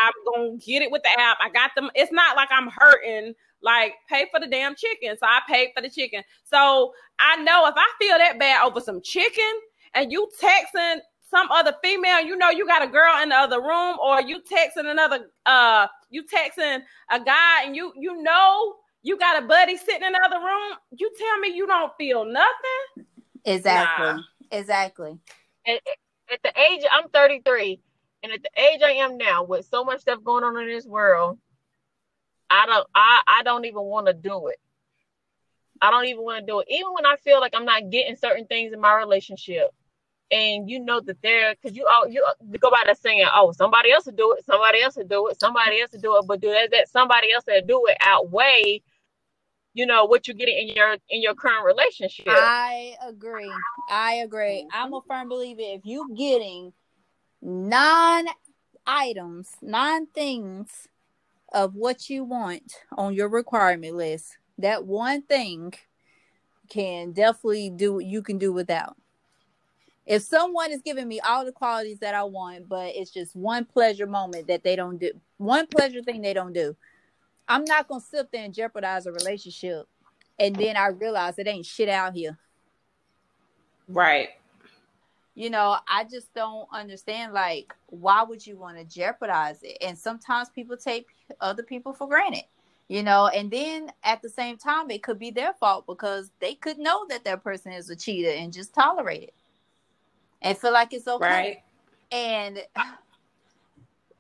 I'm gonna get it with the app. I got them. It's not like I'm hurting like pay for the damn chicken. So I paid for the chicken. So I know if I feel that bad over some chicken and you texting some other female, you know you got a girl in the other room, or you texting another uh you texting a guy and you you know you got a buddy sitting in another room, you tell me you don't feel nothing. Exactly. Nah. Exactly. at, at the age I'm 33, and at the age I am now, with so much stuff going on in this world, I don't I, I don't even want to do it. I don't even want to do it. Even when I feel like I'm not getting certain things in my relationship. And you know that they're because you all you go by that saying, oh, somebody else will do it, somebody else will do it, somebody else will do it, but do that, that somebody else that do it outweigh, you know, what you're getting in your in your current relationship. I agree. I agree. I'm a firm believer if you getting nine items, nine things of what you want on your requirement list, that one thing can definitely do what you can do without. If someone is giving me all the qualities that I want, but it's just one pleasure moment that they don't do, one pleasure thing they don't do, I'm not gonna sit there and jeopardize a relationship and then I realize it ain't shit out here. Right. You know, I just don't understand like why would you want to jeopardize it? And sometimes people take other people for granted. You know, and then at the same time it could be their fault because they could know that that person is a cheater and just tolerate it. And feel like it's okay. Right. And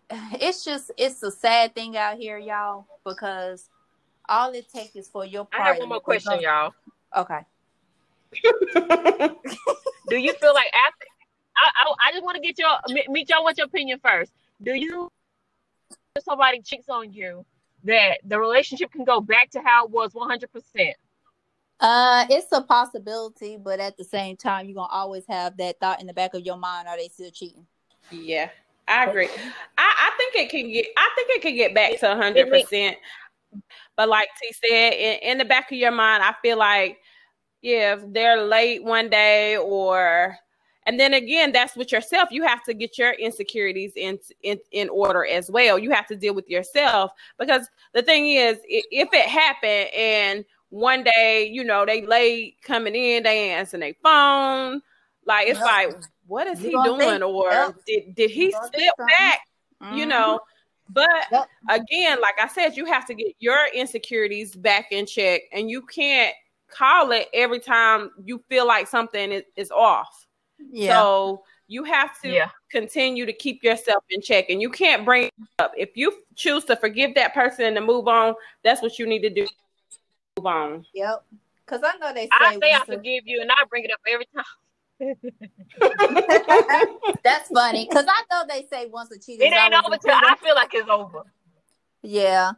it's just it's a sad thing out here, y'all, because all it takes is for your I have one more to question, go- y'all. Okay. Do you feel like after I I, I just want to get your me- meet y'all with your opinion first. Do you if somebody cheats on you that the relationship can go back to how it was 100 percent? Uh, it's a possibility, but at the same time, you're gonna always have that thought in the back of your mind: Are they still cheating? Yeah, I agree. I, I think it can get. I think it can get back to hundred percent. But like T said, in, in the back of your mind, I feel like yeah, if they're late one day or and then again, that's with yourself. You have to get your insecurities in in, in order as well. You have to deal with yourself because the thing is, if it happened and one day, you know, they late coming in, they ain't answering their phone. Like it's like, what is You he doing? think- or did did he You slip back? You Mhm. know. But Yep. again, like I said, you have to get your insecurities back in check, and you can't call it every time you feel like something is, is off. yeah, So you have to Yeah. continue to keep yourself in check, and you can't bring it up. If you choose to forgive that person and to move on, that's what you need to do. Move on. yep. Because I know they say, I say I forgive you, and I bring it up every time. that's funny because I know they say once a cheater, It ain't over till. I feel like it's over. Yeah.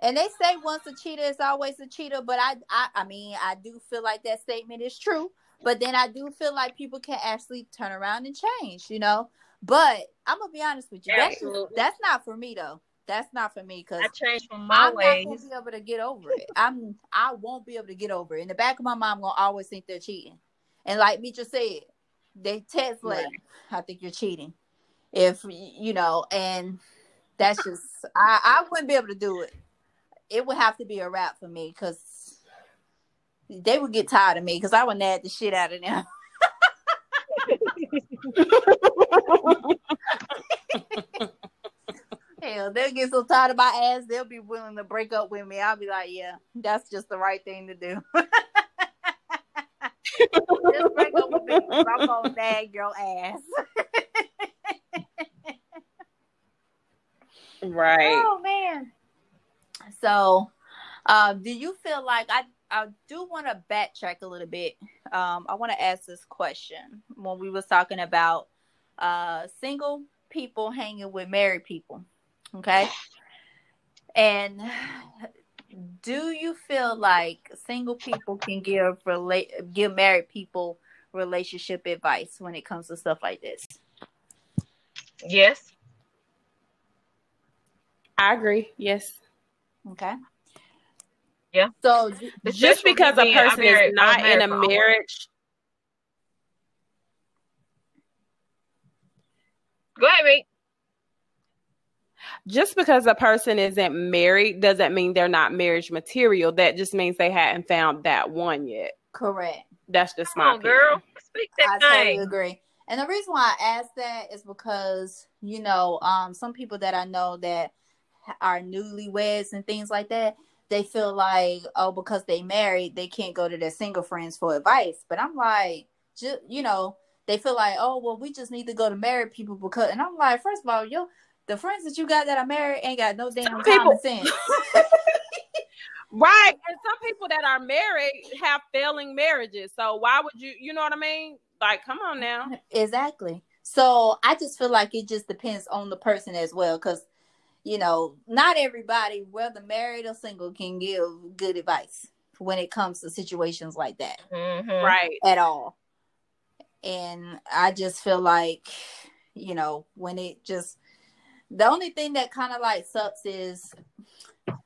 And they say once a cheater is always a cheater, but I, I I mean I do feel like that statement is true. But then I do feel like people can actually turn around and change, you know. But I'm gonna be honest with you, that's Absolutely. that's not for me though. That's not for me because I changed from my way, I'm ways. not gonna be able to get over it. I'm I won't be able to get over it. In the back of my mind, I'm gonna always think they're cheating. And like Mitra said, they text like, I think you're cheating. If you know, and that's just I, I wouldn't be able to do it. It would have to be a wrap for me because they would get tired of me because I would nag the shit out of them. Hell, they'll get so tired of my ass, they'll be willing to break up with me. I'll be like, yeah, that's just the right thing to do. just break up with me. I'm gonna nag your ass. Right. Oh man. So, um, do you feel like I I do want to backtrack a little bit. Um, I want to ask this question when we was talking about uh single people hanging with married people. Okay. And do you feel like single people can give relate give married people relationship advice when it comes to stuff like this? Yes. I agree. Yes. Okay. Yeah. So Just because a person married- is not in a marriage Go ahead, mate. Just because a person isn't married doesn't mean they're not marriage material. That just means they hadn't found that one yet. Correct. That's just Come my on, opinion. girl. Speak I that totally agree. And the reason why I ask that is because, you know, um, some people that I know that are newlyweds and things like that, they feel like, oh, because they married, they can't go to their single friends for advice. But I'm like, ju- you know, they feel like, oh, well, we just need to go to married people because, and I'm like, first of all, yo, the friends that you got that are married ain't got no damn Some common people- sense. Right. And some people that are married have failing marriages. So why would you, you know what I mean? Like, come on now. Exactly. So I just feel like it just depends on the person as well, because you know, not everybody, whether married or single, can give good advice when it comes to situations like that Mhm. Right. at all. And I just feel like, you know, when it just the only thing that kind of like sucks is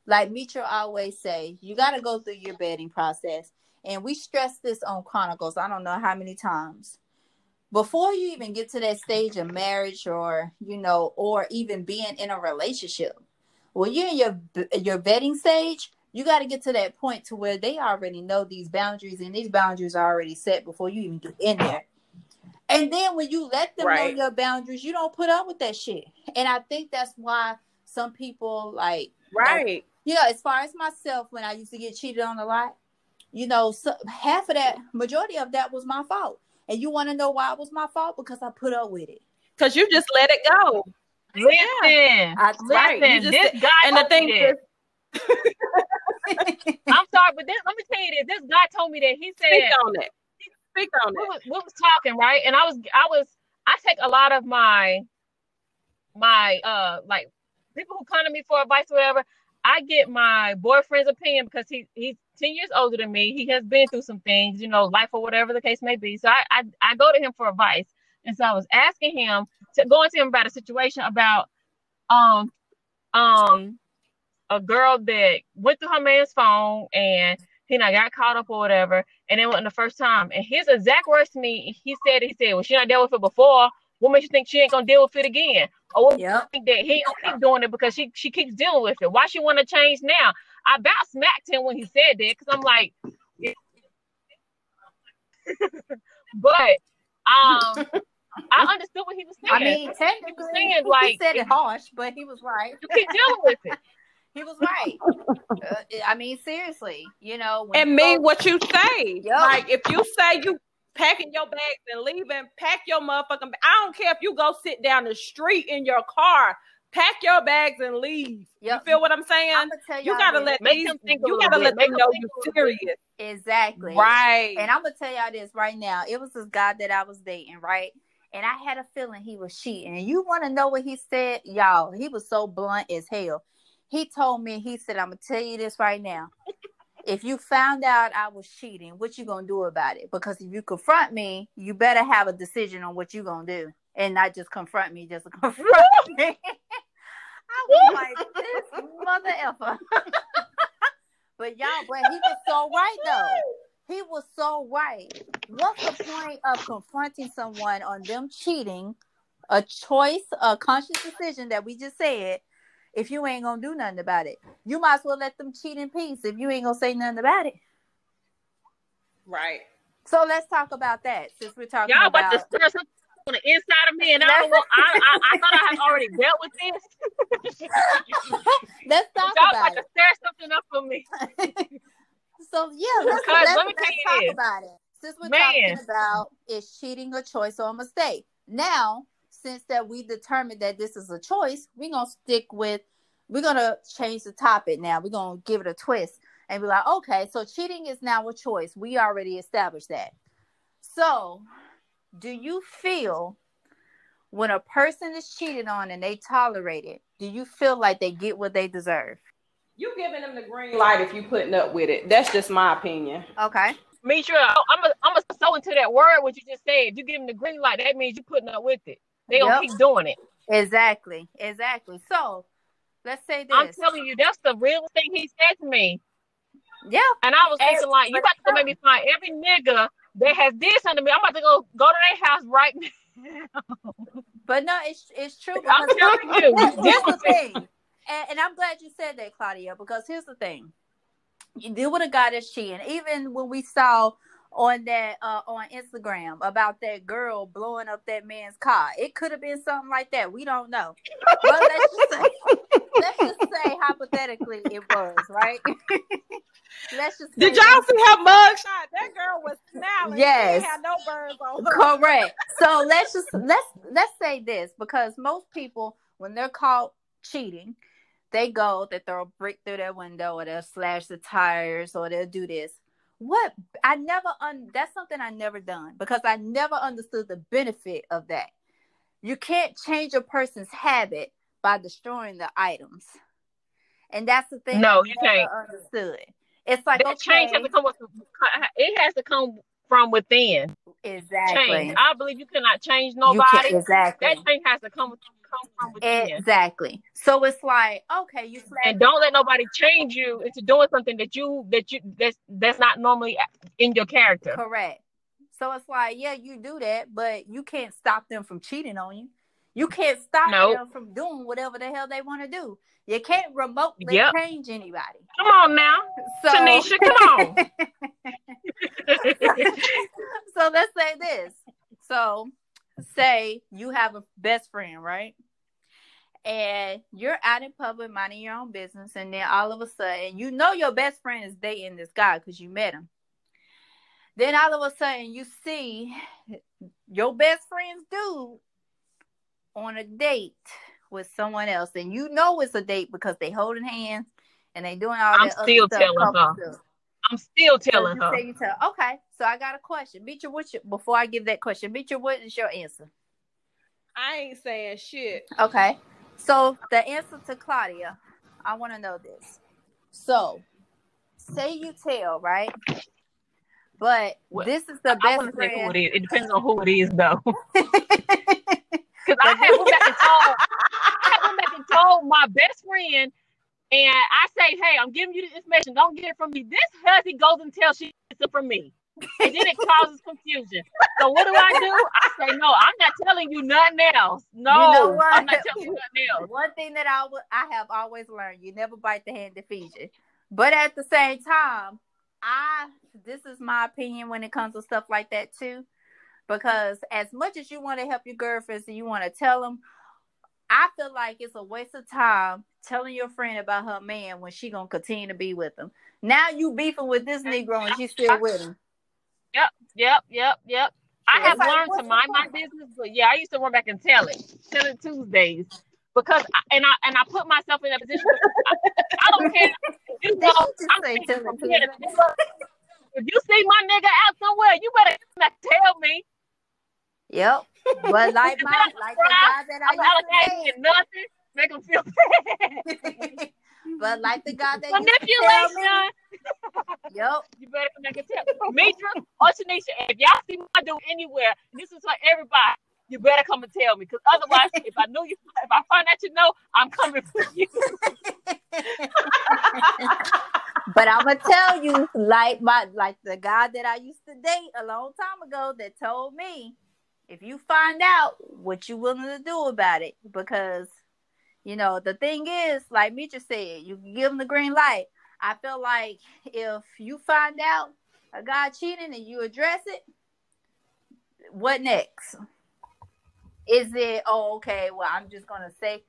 like Mitra always say, you got to go through your vetting process. And we stress this on Chronicles. I don't know how many times. Before you even get to that stage of marriage or, you know, or even being in a relationship, when you're in your your vetting stage, you got to get to that point to where they already know these boundaries and these boundaries are already set before you even get in there. And then when you let them Right. know your boundaries, you don't put up with that shit. And I think that's why some people like Right. you know, as far as myself, when I used to get cheated on a lot, you know, so, half of that, majority of that was my fault. And you want to know why it was my fault? Because I put up with it. Because you just let it go. Listen, I, Right. listen. You just this said- guy And the told me thing that. is, I'm sorry, but this, let me tell you this. This guy told me that he speak on it. We was, we was talking right, and I was I was I take a lot of my my uh like people who come to me for advice or whatever. I get my boyfriend's opinion because he he's ten years older than me. He has been through some things, you know, life or whatever the case may be. So I I, I go to him for advice, and so I was asking him to going to him about a situation about um um a girl that went through her man's phone and he not got caught up or whatever, and it wasn't the first time. And his exact words to me, he said, he said, "Well, she not dealt with it before. What makes you think she ain't gonna deal with it again? Or what Yep. think that he don't keep doing it because she she keeps dealing with it? Why she want to change now?" I about smacked him when he said that because I'm like, but um, I understood what he was saying. I mean, technically, saying, like, he said it harsh, but he was right. you keep dealing with it. He was right. Uh, I mean, seriously, you know, And you mean go- what you say. Yup. Like, if you say you packing your bags and leaving, pack your motherfucking I don't care if you go sit down the street in your car, pack your bags and leave. Yep. You feel what I'm saying? I'm tell you y'all gotta this. let Make these, them think you gotta bit. let Make them them know you a little bit. serious. exactly Right. And I'm gonna tell y'all this right now. It was this guy that I was dating, right? And I had a feeling he was cheating. And you want to know what he said, y'all? He was so blunt as hell. He told me, he said, "I'm gonna tell you this right now. If you found out I was cheating, what you gonna do about it? Because if you confront me, you better have a decision on what you gonna do, and not just confront me, just confront me." I was like, "This mother effer." but y'all, but he was so right though. He was so right. What's the point of confronting someone on them cheating, a choice, a conscious decision that we just said, if you ain't gonna do nothing about it? You might as well let them cheat in peace if you ain't gonna say nothing about it. Right. So let's talk about that since we're talking about Y'all about. about to stir something on the inside of me, and I don't want. I, I, I thought I had already dealt with this. let's talk Y'all about about to stir something up for me. so yeah, let's, let's, let me let's talk this. about it. Since we're Man. talking about is cheating a choice or a mistake. Now, since that we determined that this is a choice, we're gonna stick with we're gonna change the topic now. We're gonna give it a twist and be like, okay, so cheating is now a choice. We already established that. So, do you feel when a person is cheated on and they tolerate it, do you feel like they get what they deserve? You giving them the green light if you putting up with it. That's just my opinion. Okay. Me sure I'm a, I'm a so into that word what you just said. You give them the green light, that means you putting up with it. They gonna keep doing it. Exactly. Exactly. So, let's say this. I'm telling you, that's the real thing he said to me. Yeah. And I was thinking like, you about to go make me find every nigga that has did something to me. I'm about to go go to their house right now. But no, it's it's true I'm telling you, here's the thing, and, and I'm glad you said that, Claudia, because here's the thing: you deal with a guy that's cheating. Even when we saw on that uh, on Instagram about that girl blowing up that man's car, it could have been something like that. We don't know, but let's just say, let's just say hypothetically it was right. let's just Did y'all see her mugshot? That girl was smiling. Yes. She had no birds on her. Correct. So let's just let's let's say this because most people when they're caught cheating, they go they throw a brick through their window or they'll slash the tires or they'll do this. What I never un that's something I never done because I never understood the benefit of that. You can't change a person's habit by destroying the items. And that's the thing No, I you can't. understood. It's like that change has to come with, it has to come from within. exactly. Change. I believe you cannot change nobody. exactly. That change has to come come from within. Exactly. So it's like, okay, you and don't let nobody change you into doing something that you that you that's that's not normally in your character. correct. So it's like, yeah, you do that, but you can't stop them from cheating on you. You can't stop Nope. them from doing whatever the hell they want to do. You can't remotely Yep. change anybody. Come on now, So, Tenisha, come on. so let's say this. So say you have a best friend, right? And you're out in public minding your own business, and then all of a sudden you know your best friend is dating this guy because you met him. Then all of a sudden you see your best friend's dude on a date with someone else, and you know it's a date because they holding hands and they doing all I'm that still other telling couple her. stuff. I'm still telling you her. say you tell. Okay, so I got a question. Beecher, what's your, before I give that question, Beecher, what is your answer? I ain't saying shit. Okay, so the answer to Claudia, I want to know this. So, say you tell, right? But Well, this is the I best want say who friend. it. It depends on who it is, though. Because I have went back and told, I went back and told my best friend, and I say, "Hey, I'm giving you this information. Don't get it from me." This hussy goes and tells she gets it from me, and then it causes confusion. So what do I do? I say, "No, I'm not telling you nothing else. No, You know? I'm not telling you nothing else." One thing that I would I have always learned: you never bite the hand that feeds you. But at the same time, I this is my opinion when it comes to stuff like that too, because as much as you want to help your girlfriends and you want to tell them, I feel like it's a waste of time telling your friend about her man when she gonna continue to be with him. Now you beefing with this Negro and she's still with him. Yep, yep, yep. Yep. I have like, learned to mind my business, but yeah, I used to run back and tell it, tell it Tuesdays, because I, and I and I put myself in that position. I, I don't care, you know. I'm say thinking tell it from to here to them. there. If you see my nigga out somewhere, you better not tell me. Yep. But like my like the guy that I allocating used it nothing. Make them feel bad. but like the guy that to Manipulation. Yep. You better come back and tell Mitra or Tenisha. If y'all see my dude anywhere, this is for everybody. You better come and tell me, because otherwise, if I know you, if I find out you know, I'm coming for you. but I'm gonna tell you, like my like the guy that I used to date a long time ago that told me, if you find out what you willing to do about it, because you know the thing is, like Mitra said, you can give him the green light. I feel like if you find out a guy cheating and you address it, what next? Is it oh okay? Well, I'm just gonna say,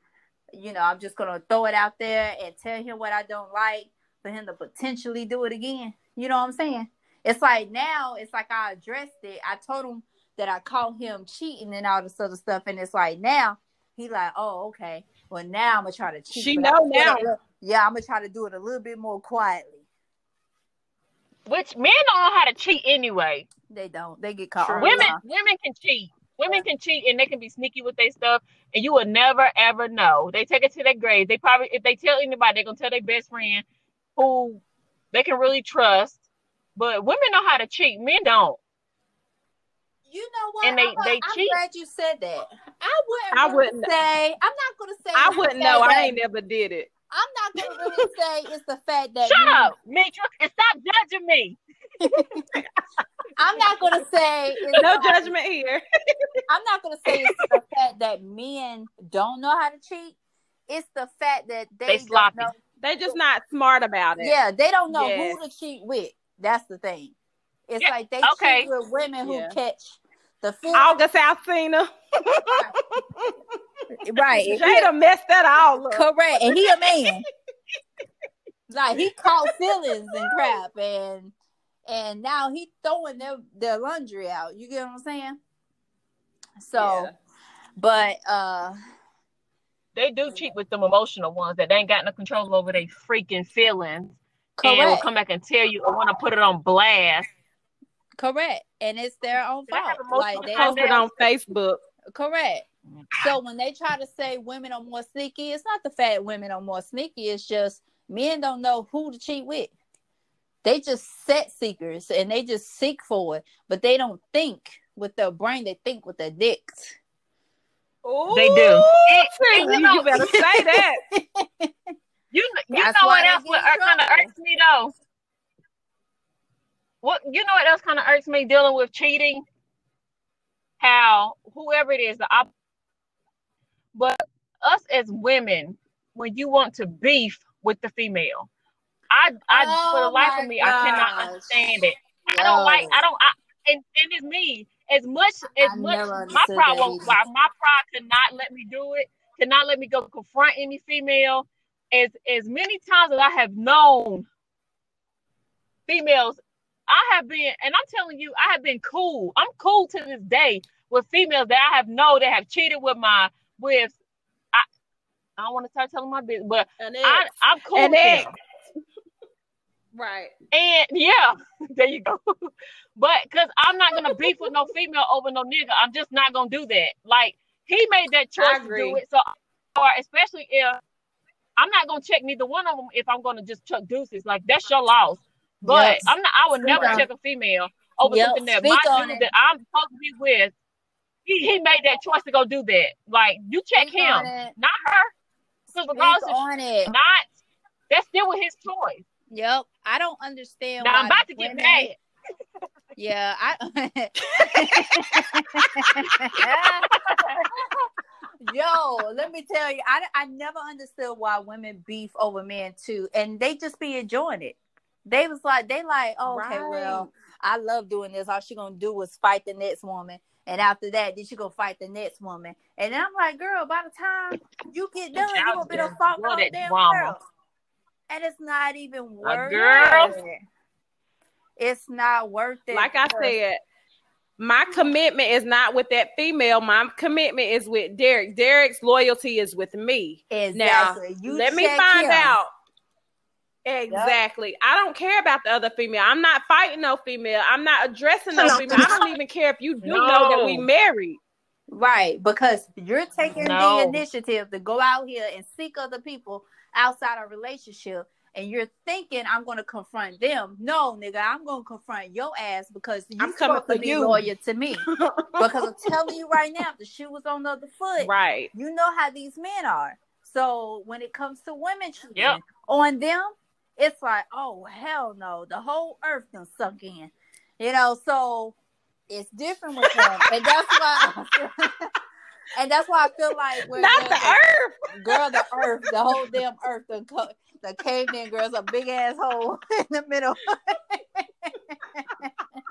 you know, I'm just gonna throw it out there and tell him what I don't like for him to potentially do it again. You know what I'm saying? It's like now, it's like I addressed it. I told him that I caught him cheating and all this other stuff, and it's like now he like, oh okay. Well, now I'm gonna try to cheat. She know now. do it a little- Yeah, I'm gonna try to do it a little bit more quietly. Which men don't know how to cheat anyway. They don't. They get caught. True. all the Women, women can cheat. Women can cheat and they can be sneaky with their stuff, and you will never ever know. They take it to their grave. They probably, if they tell anybody, they're gonna tell their best friend, who they can really trust. But women know how to cheat. Men don't. You know what? And they- I'm, they I'm cheat. glad you said that. I wouldn't. I wouldn't- say. I'm not gonna say. I wouldn't know. I ain't never did it. I'm not gonna really say it's the fact that. Shut you- up, Mitra, and stop judging me. I'm not gonna say. No judgment here. I'm not gonna say it's the fact that men don't know how to cheat. It's the fact that they, They sloppy. know. They just not smart about it. Yeah, they don't know Yes. who to cheat with. That's the thing. It's Yeah, like they okay. cheat with women who Yeah. catch the fish. August Alcina. right. and he- Jada messed that all up. correct. And he a man. like he caught feelings and crap and and now he throwing their, their laundry out. You get what I'm saying? So Yeah. but uh They do cheat with them emotional ones that they ain't got no control over their freaking feelings and will come back and tell you or want to put it on blast. Correct. And it's their own Did I have fault. Like they posted on Facebook. Correct. So when they try to say women are more sneaky, it's not the fact women are more sneaky. It's just men don't know who to cheat with. They just set seekers and they just seek for it, but they don't think with their brain. They think with their dicks. They do. Ooh, And- Trina, and you you, better say that. You you That's know what else what kind of irks me though? What you know what else kind of irks me dealing with cheating? How whoever it is, the op- but us as women, when you want to beef with the female, I I for the Oh life of me, I cannot understand it. I don't like I don't I and, and it's me as much as I much my understood pride that won't either. why my pride could not let me do it, could not let me go confront any female. As as many times as I have known females, I have been and I'm telling you, I have been cool. I'm cool to this day with females that I have known that have cheated with my with I I don't want to start telling my business, but I I'm cool with them. right. And yeah, there you go. but because I'm not gonna beef with no female over no nigga, I'm just not gonna do that. Like he made that choice to do it, so or especially if I'm not gonna check neither one of them if I'm gonna just chuck deuces. Like that's your loss. But Yes. I'm not. I would Speak never on- check a female over Yep, something that speak my dude that I'm supposed to be with. He, he made that choice to go do that. Like you check Speak him, not her. Because regardless on it. not, that's still with his choice. Yep. I don't understand Now I'm about to get mad. Yeah, I Yo, let me tell you, I, I never understood why women beef over men too, and they just be enjoying it. They was like, they like, oh, okay, well, I love doing this. All she gonna do is fight the next woman, and after that, then she gonna fight the next woman. And then I'm like, girl, by the time you get done, you gonna be the Child, fault love of the that damn drama. girl. And it's not even worth girl. it. It's not worth it. Like I said, my commitment is not with that female. My commitment is with Derek. Derek's loyalty is with me. exactly. you Let me find him. out. Exactly. I don't care about the other female. I'm not fighting no female. I'm not addressing no No. female. I don't even care if you do know that we married. Right, because you're taking No. the initiative to go out here and seek other people outside a relationship, and you're thinking I'm going to confront them. No, nigga, I'm going to confront your ass because you I'm coming supposed to for be you. loyal to me. because I'm telling you right now, if the shoe was on the other foot, right. you know how these men are. So when it comes to women cheating Yep. on them, it's like, oh hell no, the whole earth done sunk in. You know, so it's different with them. and that's why and that's why I feel like when Not the earth. girl, the earth, the whole damn earth, the co- the caveman girl's a big ass hole in the middle.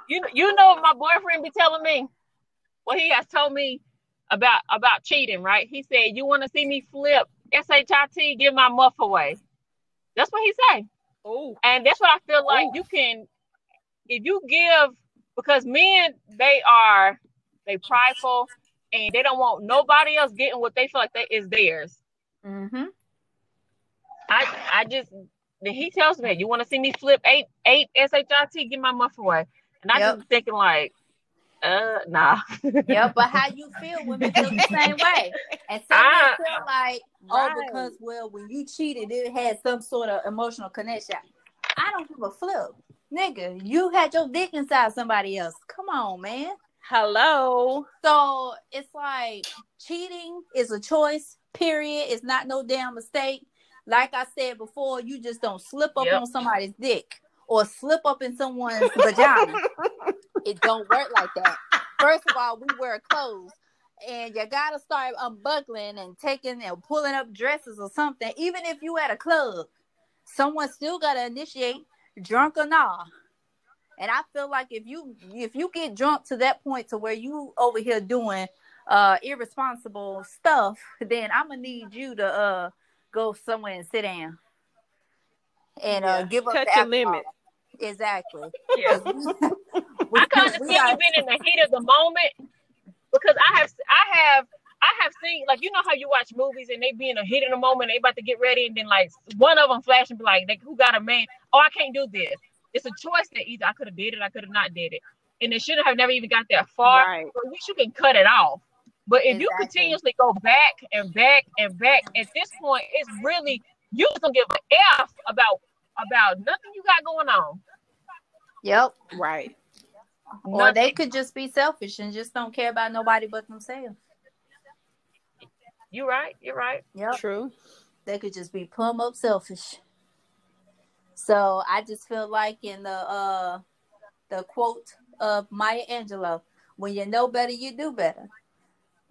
You you know what my boyfriend be telling me? What he has told me about about cheating, right? He said, "You want to see me flip shit? Give my muff away." That's what he say, Oh, and that's what I feel like Ooh. you can, if you give, because men they are they prideful and they don't want nobody else getting what they feel like they is theirs. Mm-hmm. I I just then he tells me, "You want to see me flip eight eight shit? Give my muff away," and I Yep. just thinking like, uh, nah. Yeah, but how you feel women feel the same way. And some Ah. men feel like, oh, Right. because well, when you cheated, it had some sort of emotional connection. I don't give a flip. Nigga, you had your dick inside somebody else. Come on, man. hello. So it's like cheating is a choice, period. It's not no damn mistake. Like I said before, you just don't slip up Yep. on somebody's dick or slip up in someone's vagina. It don't work like that. First of all, we wear clothes. and you gotta start unbuckling and taking and pulling up dresses or something. Even if you at a club, someone still gotta initiate, drunk or not. And I feel like if you if you get drunk to that point to where you over here doing uh irresponsible stuff, then I'm gonna need you to uh go somewhere and sit down and uh give up the your limit. Exactly. Yeah. We- I we see you been in the heat of the moment because I have I have I have seen like you know how you watch movies and they be in a heat of the moment they about to get ready and then like one of them flash and be like they, who got a man oh I can't do this it's a choice that either I could have did it I could have not did it and it shouldn't have never even got that far Right. but at least you can cut it off but if you continuously go back and back and back at this point it's really you just gonna give an F about about nothing you got going on Yep. Right. Or they could just be selfish and just don't care about nobody but themselves. You're right you're right Yep. True. They could just be plumb up selfish. So I just feel like in the uh the quote of Maya Angelou, when you know better, you do better.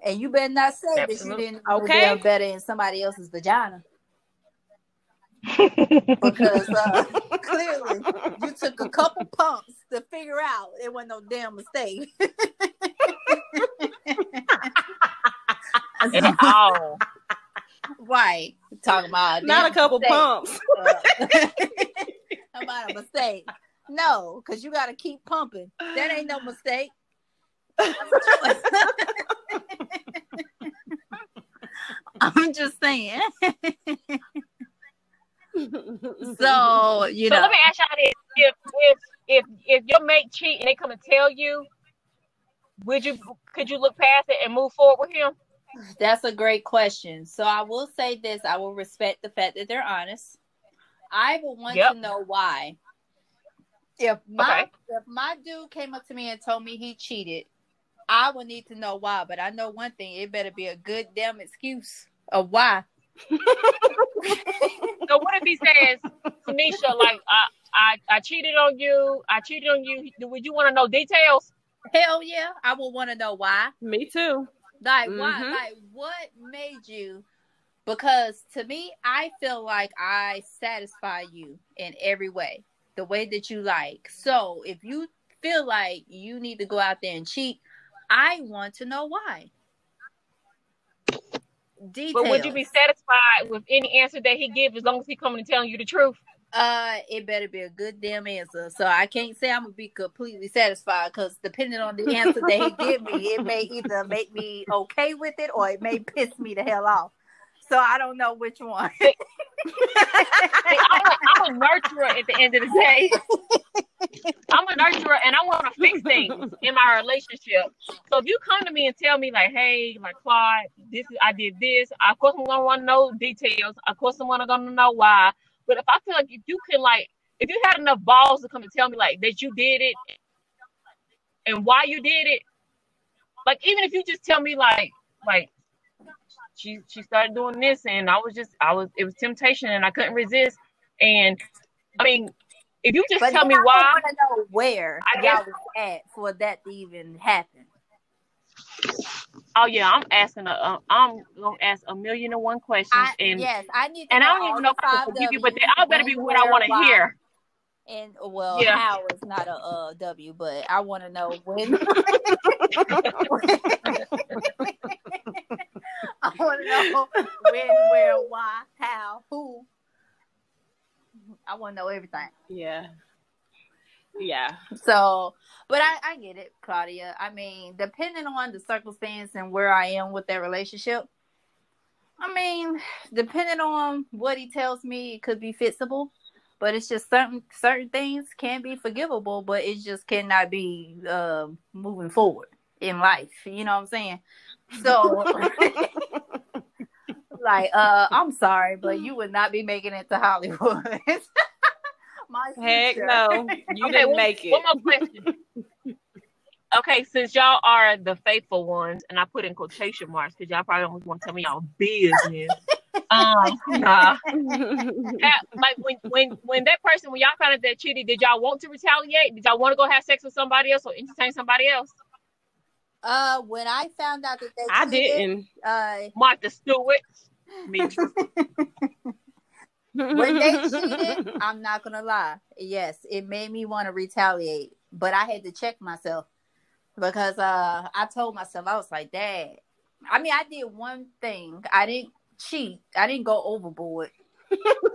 And you better not say that Absolutely. you didn't Okay. damn better in somebody else's vagina. Because uh, clearly you took a couple pumps to figure out it wasn't no damn mistake. and all right. Talking about Not a couple mistake. pumps. Uh, about a mistake. No, because you got to keep pumping. That ain't no mistake. That's a choice. I'm just saying. So, you so know, let me ask y'all this: if if if if your mate cheat and they come and tell you, would you could you look past it and move forward with him? that's a great question. So, I will say this I will respect the fact that they're honest. I will want Yep. to know why. If my Okay. if my dude came up to me and told me he cheated, I would need to know why. But I know one thing: it better be a good damn excuse of why. So what if he says, Tenisha, like I I I cheated on you, I cheated on you. Would you want to know details? Hell yeah, I would want to know why. Me too. Like why? Mhm. Like what made you? Because to me, I feel like I satisfy you in every way, the way that you like. So if you feel like you need to go out there and cheat, I want to know why. Details. But would you be satisfied with any answer that he gives as long as he coming and telling you the truth? Uh, it better be a good damn answer. So I can't say I'm gonna be completely satisfied because depending on the answer that he give me, it may either make me okay with it or it may piss me the hell off. So I don't know which one. See, I'm, a, I'm a nurturer at the end of the day. I'm a nurturer and I want to fix things in my relationship. So if you come to me and tell me like, hey, like Claude, this is I did this, of course I'm gonna want to know details. Of course I'm gonna know why. But if I feel like if you can like if you had enough balls to come and tell me like that you did it and why you did it, like even if you just tell me like like she she started doing this and I was just I was it was temptation and I couldn't resist and I mean if you just But tell me why, I want to know where I y'all was at for that to even happen. oh yeah I'm asking a uh, I'm gonna ask a million and one questions I, and yes, I need. To and I don't even know if I can forgive you but that better be what I want to hear And well, Yeah. how is not a uh, W, but I want to know when. I want to know when, where, why, how, who. I want to know everything. Yeah. Yeah. So, but I, I get it, Claudia. I mean, depending on the circumstance and where I am with that relationship, I mean, depending on what he tells me, it could be fixable. But it's just certain certain things can be forgivable, but it just cannot be uh, moving forward in life. You know what I'm saying? So, like, uh, I'm sorry, but you would not be making it to Hollywood. My Heck future. no. You Okay, didn't one- make it. one more question okay since y'all are the faithful ones and I put in quotation marks because y'all probably don't want to tell me y'all business um nah That- like when when when that person when y'all found out that cheated, did y'all want to retaliate? Did y'all want to go have sex with somebody else or entertain somebody else? Uh, when I found out that they I cheated, didn't. Uh, Martha Stewart. Me too. when they cheated, I'm not gonna lie. Yes, it made me want to retaliate, but I had to check myself because uh, I told myself I was like, "Dad." I mean, I did one thing. I didn't cheat. I didn't go overboard.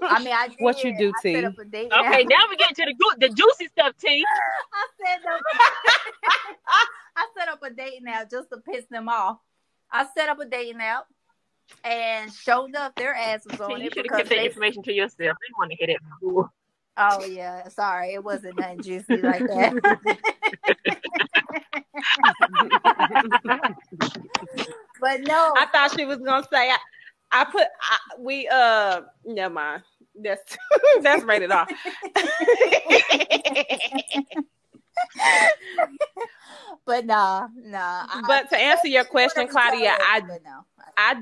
I mean, I did. What you do, I T? set up a date Okay, now. now we get to the good, the juicy stuff, T. I set up. I set up a date now just to piss them off. I set up a date now, and showed up their ass was on You it should have kept that they information to yourself. They didn't want to hear that before. Oh yeah, sorry, it wasn't nothing juicy like that. but no, I thought she was gonna say I, I put I, we uh never mind. That's that's rated off. but nah, nah. I- but to answer your question, Claudia, I but no. I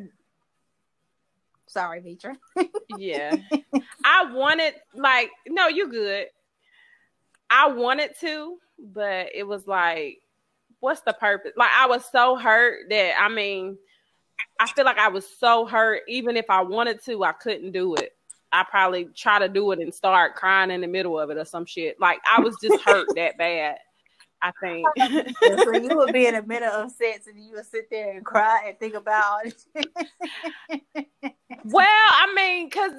Sorry, Vitra. yeah. I wanted like no, you good. I wanted to, but it was like, what's the purpose? Like I was so hurt that I mean, I feel like I was so hurt. Even if I wanted to, I couldn't do it. I probably try to do it and start crying in the middle of it or some shit. Like I was just hurt that bad. I think. so you would be in the middle of sex and you would sit there and cry and think about it. Well, I mean, because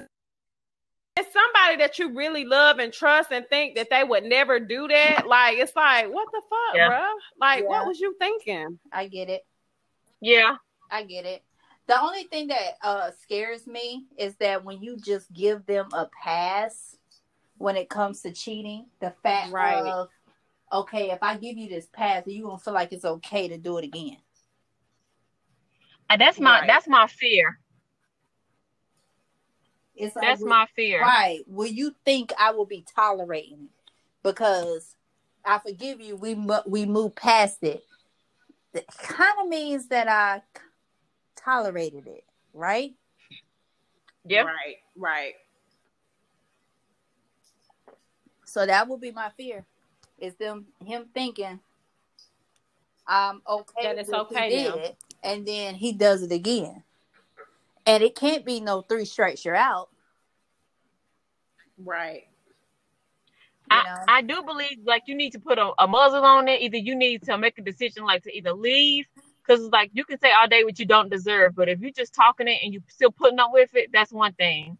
it's somebody that you really love and trust and think that they would never do that. Like, it's like, what the fuck, Yeah. bro? Like, Yeah. what was you thinking? I get it. Yeah. I get it. The only thing that uh scares me is that when you just give them a pass when it comes to cheating, the fact Right. of okay, if I give you this pass, you gonna feel like it's okay to do it again. And that's my Right. that's my fear. It's like That's will- my fear. right. Will you think I will be tolerating it because I forgive you? We mu- we move past it. That kind of means that I tolerated it, right? Yep. Right, right. So that would be my fear. Is them him thinking I'm okay That it's okay now. did, and then he does it again. And it can't be no three strikes you're out. Right. You I, know? I do believe like you need to put a, a muzzle on it. Either you need to make a decision like to either leave because it's like you can say all day what you don't deserve, but if you're just talking it and you still putting up with it, that's one thing.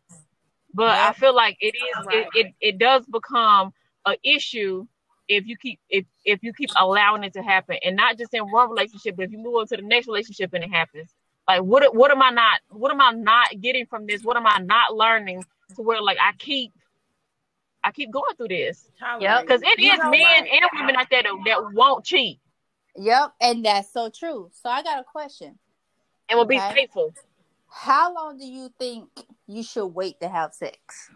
But I feel like it is Right. it, it, it does become an issue if you keep if if you keep allowing it to happen and not just in one relationship, but if you move on to the next relationship and it happens. Like what what am I not what am I not getting from this? What am I not learning to where like I keep I keep going through this. Tolerate. Because it You is men what? and women out there that, that won't cheat Yep, and that's so true. So I got a question. and will be Okay. faithful. How long do you think you should wait to have sex?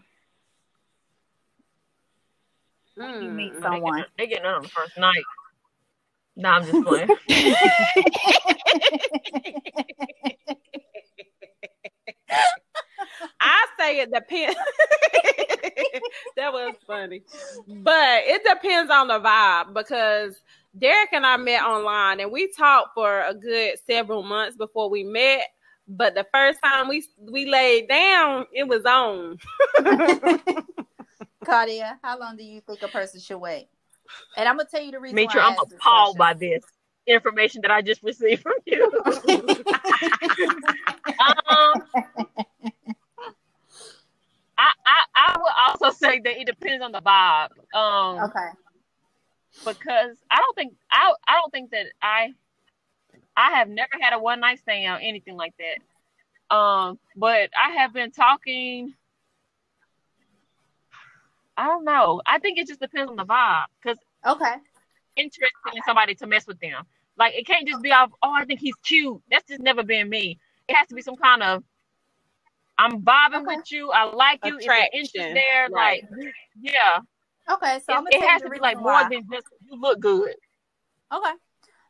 Mm. You meet They someone. get, they get none on the first night. No, I'm just playing. I say it depends. that was funny, but it depends on the vibe because Derek and I met online and we talked for a good several months before we met. But the first time we we laid down, it was on. Claudia, how long do you think a person should wait? And I'm gonna tell you the reason. I I'm appalled by this information that I just received from you. um, I, I I would also say that it depends on the vibe. Um, Okay. because I don't think I I don't think that I I have never had a one night stand or anything like that. Um, but I have been talking. I don't know. I think it just depends on the vibe because Okay. interested in somebody to mess with them. Like it can't just be off. Oh, I think he's cute. That's just never been me. It has to be some kind of. I'm vibing Okay. with you. I like you. Is there interest Attraction, there? right. Like, yeah. Okay. So I'm it, gonna it has to be like reason more than just you look good. Okay.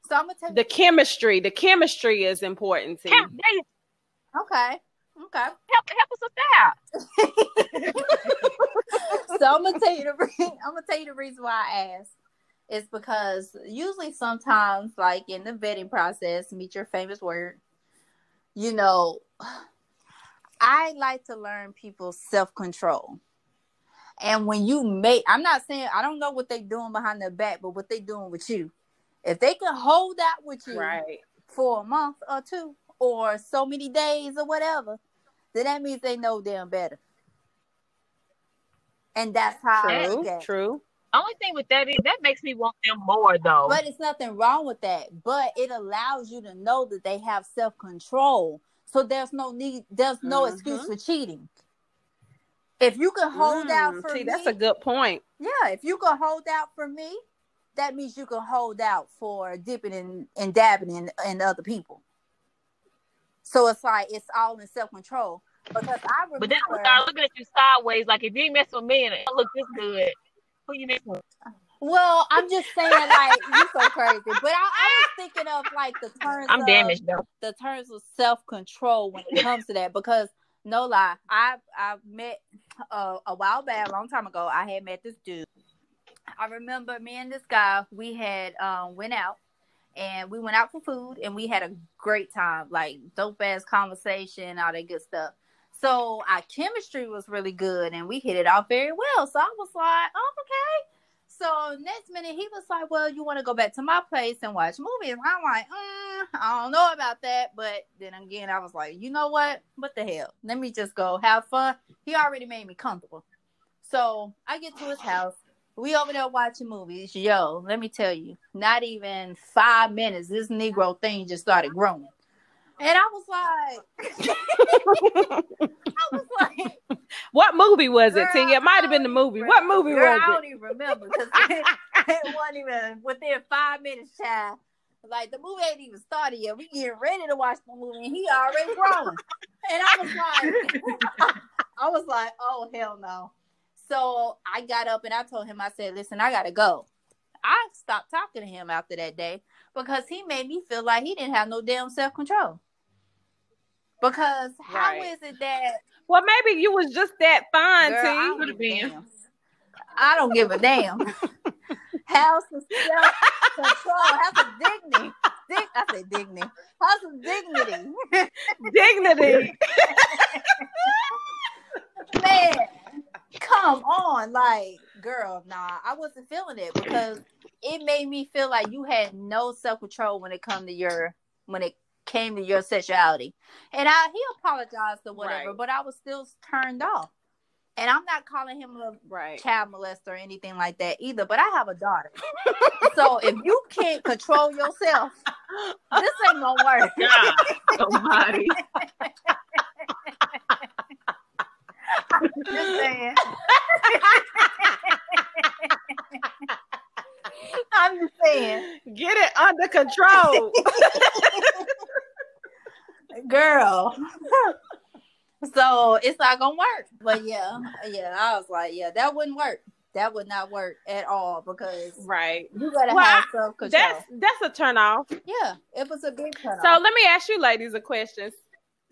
So I'm gonna tell you. The chemistry, the chemistry is important too. Chem- they Okay. Okay. help help us with that. so I'm gonna tell you the re- I'm gonna tell you the reason why I asked is because usually sometimes like in the vetting process, meet your famous word, you know, I like to learn people's self-control. And when you make I'm not saying I don't know what they're doing behind their back, but what they're doing with you. If they can hold that with you Right. for a month or two or so many days or whatever, then that means they know them better. And that's how I True. look at it. True. Only thing with that is that makes me want them more though. But it's nothing wrong with that. But it allows you to know that they have self control. So there's no need, there's no Mhm. excuse for cheating. If you can hold out Mm, for See, me, that's a good point. yeah, if you can hold out for me, that means you can hold out for dipping and, and dabbing in, in other people. So it's like it's all in self control. Because I remember but then we start looking at you sideways, like if you ain't messing with me and I look this good, who you messing with? Well, I'm just saying, like you're so crazy. But I, I was thinking of like the terms. I'm of, damaged though. The terms of self control when it comes to that, because no lie, I I met uh, a while back, a long time ago. I had met this dude. I remember me and this guy. We had um, went out and we went out for food and we had a great time, like dope ass conversation, all that good stuff. So our chemistry was really good and we hit it off very well. So I was like, oh, okay. So next minute he was like, "Well, you want to go back to my place and watch movies?" And I'm like, mm, "I don't know about that," but then again, I was like, "You know what? What the hell? Let me just go have fun." He already made me comfortable, so I get to his house. We over there watching movies. Yo, let me tell you, not even five minutes, this Negro thing just started growing, and I was like, I was like. What movie was it, Tia? It might have been the movie. even What movie Girl, was it? I don't even remember because it, it wasn't even within five minutes, child. Like the movie ain't even started yet. We getting ready to watch the movie, and he already growing. and I was like, I was like, oh hell no. So I got up and I told him, I said, listen, I gotta go. I stopped talking to him after that day because he made me feel like he didn't have no damn self control. Because how is Right. it that Well, maybe you was just that fine, Girl, I don't Could've give a been. I don't give a damn. Have some self control. Have some dignity. Dig- I said dignity. Have some dignity. Dignity. Man, come on. Like, girl, nah, I wasn't feeling it because it made me feel like you had no self control when it come to your when it came to your sexuality. And I he apologized or whatever, Right. but I was still turned off. And I'm not calling him a right. child molester or anything like that either, but I have a daughter. so if you can't control yourself, this ain't gonna work. God Almighty. Just saying. I'm just saying, Get it under control. girl. so it's not gonna work. But yeah, yeah, I was like, yeah, that wouldn't work. That would not work at all because right. you gotta Well, have self control. That's that's a turn off. Yeah, it was a big turn So let me ask you ladies a question.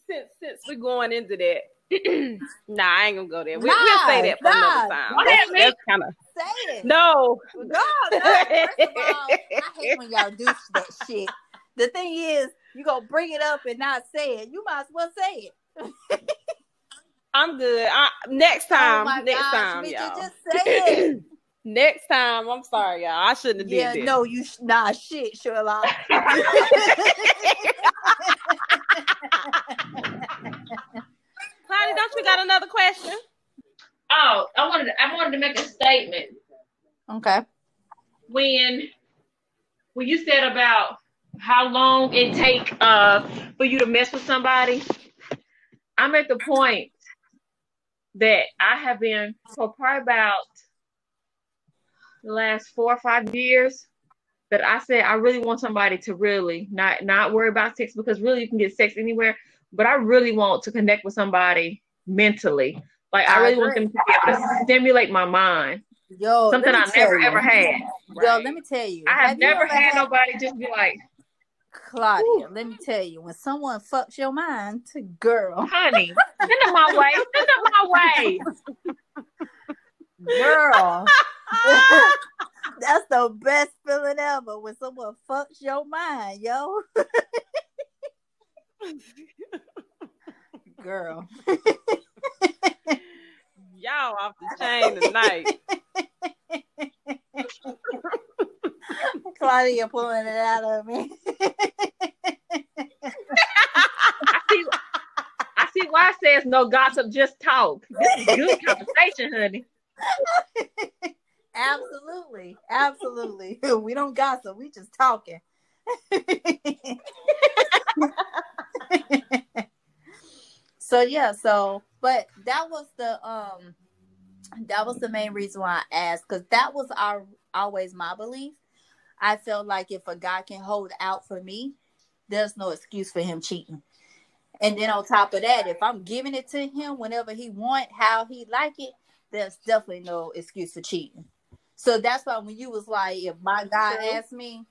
Since since we're going into that. nah, I ain't gonna go there. We, we'll say that for Nah, another time. Go That's, ahead, that's kind of Say it. no. No, no. First of all, I hate when y'all do that shit. The thing is, you gonna bring it up and not say it. You might as well say it. I'm good. I, next oh time, oh next gosh, time, Mitchell, y'all. just say it. next time, I'm sorry, y'all. I shouldn't have yeah, did this. no, you sh- nah shit, Sherlock. Cloudy, don't you got another question? Oh, I wanted I wanted to make a statement okay. when when you said about how long it take uh for you to mess with somebody. I'm at the point that I have been for probably about the last four or five years that I said I really want somebody to really not not worry about sex because really you can get sex anywhere, but I really want to connect with somebody mentally. Like I I really want them to be able to stimulate my mind. Yo, Something I never you. ever had. Yo, let me tell you. I have you never ever had nobody just be like, Claudia, let me tell you, when someone fucks your mind, to girl, honey, send them my way. Send them my way. girl, That's the best feeling ever when someone fucks your mind, yo. Girl. Y'all off the chain tonight. Claudia pulling it out of me. I see. I see why it says no gossip, just talk. This is good conversation, honey. absolutely. Absolutely. We don't gossip. We just talking. so yeah, so but that was the um that was the main reason why I asked because that was our always my belief. I felt like if a guy can hold out for me, there's no excuse for him cheating. And then on top of that, if I'm giving it to him whenever he want, how he like it, there's definitely no excuse for cheating. So that's why when you was like, if my guy asked me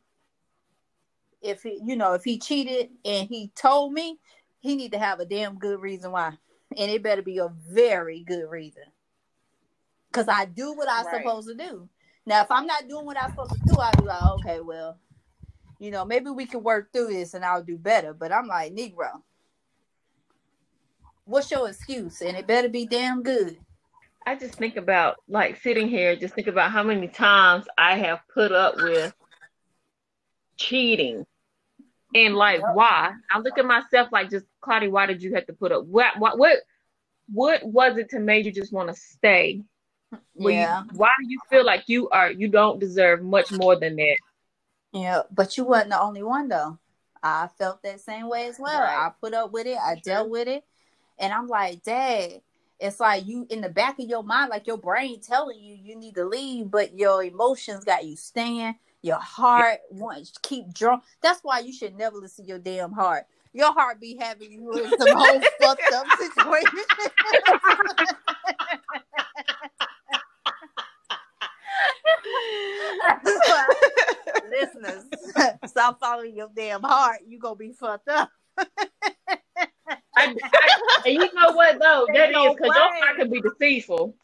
if he, you know, if he cheated and he told me, he need to have a damn good reason why, and it better be a very good reason. Cause I do what I'm Right. supposed to do. Now, if I'm not doing what I'm supposed to do, I'll be like, okay, well, you know, maybe we can work through this and I'll do better. But I'm like, Negro, what's your excuse? And it better be damn good. I just think about like sitting here, just think about how many times I have put up with cheating. And like Yep. why? I look at myself like just Claudia, why did you have to put up what what what what was it to make you just want to stay? Were you- yeah, why do you feel like you are you don't deserve much more than that? yeah. But you wasn't the only one though. I felt that same way as well. Right. I put up with it. I dealt with it, and I'm like, Dad. It's like you in the back of your mind, like your brain telling you you need to leave, but your emotions got you staying. Your heart wants to keep drunk. That's why you should never listen to your damn heart. Your heart be having you in some whole fucked up situation. Listeners, stop following your damn heart. You gonna be fucked up. I, I, and you know what though? That is because your heart can be deceitful.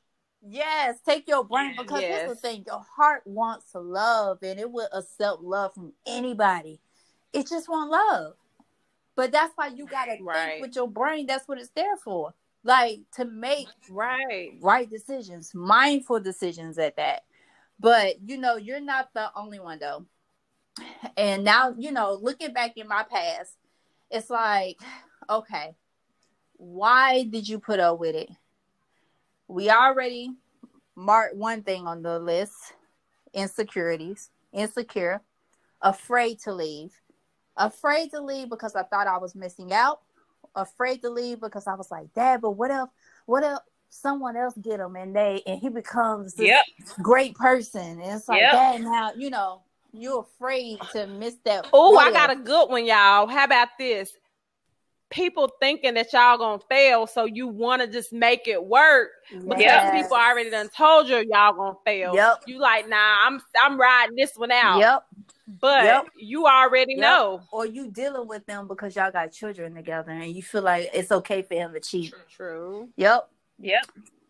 Yes, take your brain because here's the thing: your heart wants love, and it will accept love from anybody. It just want love, but that's why you gotta Right. think with your brain. That's what it's there for, like to make Right. right decisions, mindful decisions at that. But you know, you're not the only one though. And now, you know, looking back in my past, it's like, okay, why did you put up with it? We already marked one thing on the list insecurities, insecure, afraid to leave, afraid to leave because I thought I was missing out, afraid to leave because I was like, Dad, but what if, what if someone else get him and they, and he becomes this Yep. great person? And it's like, Yep. Dad, now, you know, you're afraid to miss that. Oh, I got a good one, y'all. How about this? People thinking that y'all gonna fail, so you want to just make it work because Yes. people already done told you y'all gonna fail. Yep. You like, nah, I'm I'm riding this one out. Yep. But Yep. you already Yep. know. Or you dealing with them because y'all got children together and you feel like it's okay for him to cheat. True. Yep. Yep.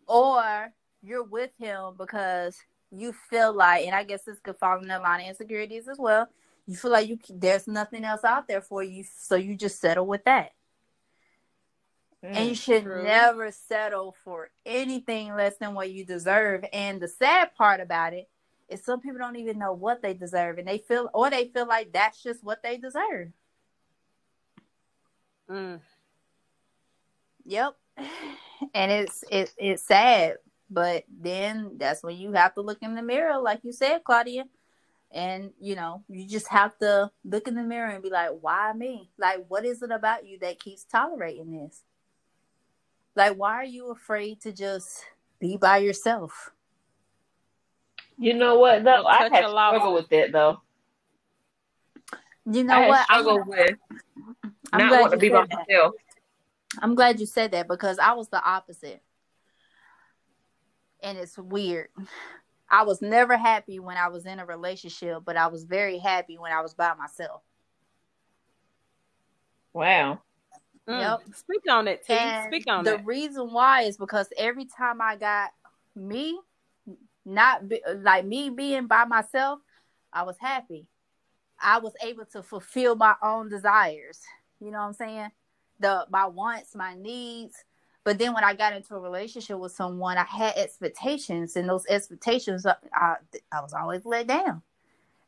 Or you're with him because you feel like, and I guess this could fall in the line of insecurities as well. You feel like you there's nothing else out there for you, so you just settle with that. And you should true. never settle for anything less than what you deserve. And the sad part about it is some people don't even know what they deserve, and they feel or they feel like that's just what they deserve. Mm. Yep. And it's it, it's sad, but then that's when you have to look in the mirror, like you said, Claudia. And you know, you just have to look in the mirror and be like, why me? Like, what is it about you that keeps tolerating this? Like, why are you afraid to just be by yourself? You know what though? Don't I touch had your lava. struggled with that though. You know had what? I'm, with I'm not glad to be by that. myself. I'm glad you said that because I was the opposite. And it's weird. I was never happy when I was in a relationship, but I was very happy when I was by myself. Wow. Mm. Yep. Speak on it, T. And Speak on the it. The reason why is because every time I got me, not be, like me being by myself, I was happy. I was able to fulfill my own desires. You know what I'm saying? The my wants, my needs. But then when I got into a relationship with someone, I had expectations, and those expectations, I, I, I was always let down.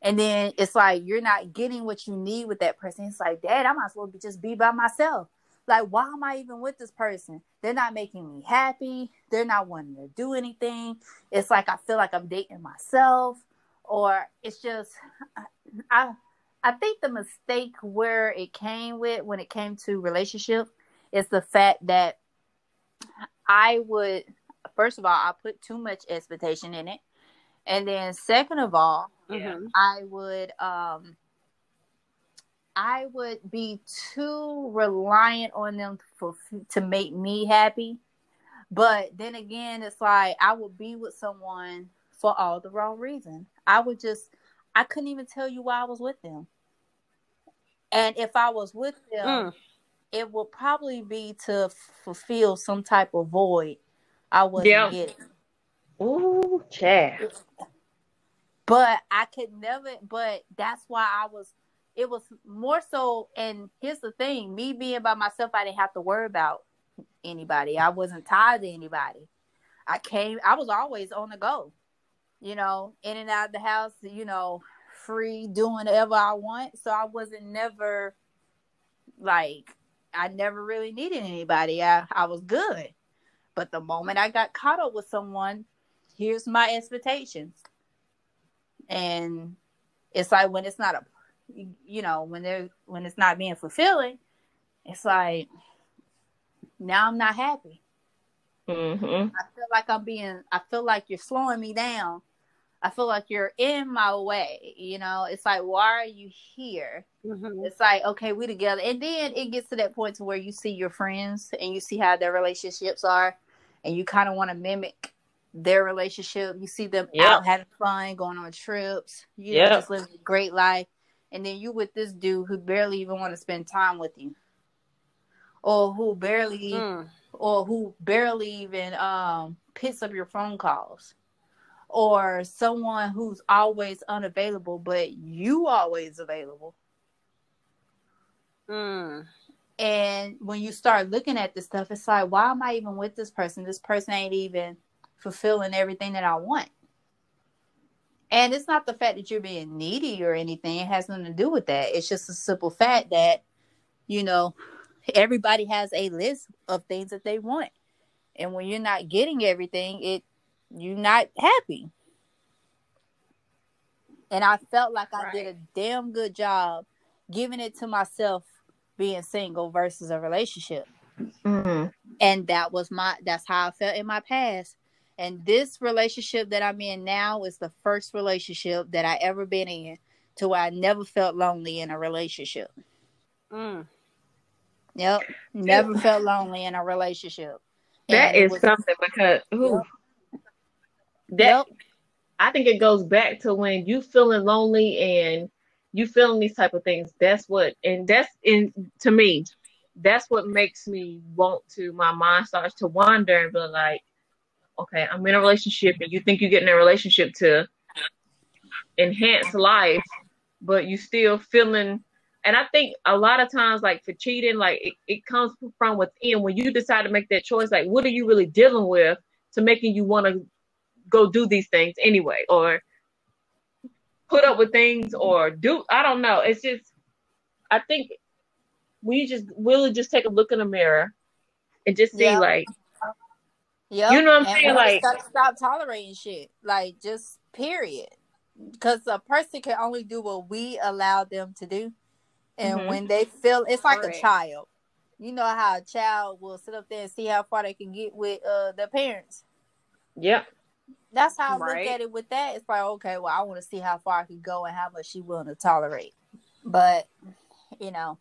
And then it's like you're not getting what you need with that person. It's like, Dad, I might as well be, just be by myself. Like, why am I even with this person? They're not making me happy. They're not wanting to do anything. It's like I feel like I'm dating myself, or it's just I I think the mistake where it came with when it came to relationship is the fact that I would first of all I put too much expectation in it, and then second of all Mhm. I would um I would be too reliant on them for to make me happy. But then again, it's like I would be with someone for all the wrong reason. I would just I couldn't even tell you why I was with them. And if I was with them, Mm. it would probably be to fulfill some type of void I wasn't Yeah. getting. Ooh, Chad. but I could never. But that's why I was. It was more so. And here's the thing: me being by myself, I didn't have to worry about anybody. I wasn't tied to anybody. I came. I was always on the go. You know, in and out of the house. You know, free doing whatever I want. So I wasn't never like. I never really needed anybody. I I was good. But the moment I got caught up with someone, here's my expectations and it's like when it's not a you know when they're when it's not being fulfilling it's like now i'm not happy. Mm-hmm. i feel like i'm being i feel like you're slowing me down. I feel like you're in my way you know? It's like why are you here? Mhm. it's like okay we together. And then it gets to that point to where you see your friends and you see how their relationships are and you kind of want to mimic their relationship. You see them Yep. out having fun going on trips. You know just living a great life and then you with this dude who barely even want to spend time with you. Or who barely Mm. or who barely even um picks up your phone calls. Or someone who's always unavailable but you always available. Mm. and when you start looking at this stuff it's like why am i even with this person? This person ain't even fulfilling everything that i want and it's not the fact that you're being needy or anything. It has nothing to do with that. It's just a simple fact that you know everybody has a list of things that they want. And when you're not getting everything it you're not happy. And i felt like i did a damn good job giving it to myself being single versus a relationship. Mm-hmm. and that was my that's how i felt in my past and this relationship that i'm in now is the first relationship that i ever been in to where i never felt lonely in a relationship Mm. yep never felt lonely in a relationship That And is was- something because who that Yep. I think it goes back to when you feeling lonely and you feeling these type of things. That's what and that's in to me, that's what makes me want to my mind starts to wander and be like, okay, I'm in a relationship and you think you're getting a relationship to enhance life, but you still feeling and I think a lot of times like for cheating, like it, it comes from within when you decide to make that choice, like what are you really dealing with to making you want to go do these things anyway or put up with things or do I don't know. It's just I think we just really just take a look in the mirror and just see Yeah. like Yep. You know what I'm And saying? Like- gotta stop tolerating shit. Like just period. Because a person can only do what we allow them to do. And Mhm. when they feel it's like Correct. a child. You know how a child will sit up there and see how far they can get with uh their parents. yep. That's how I Right. look at it with that. It's like, okay, well, I want to see how far I can go and how much she willing to tolerate. But, you know,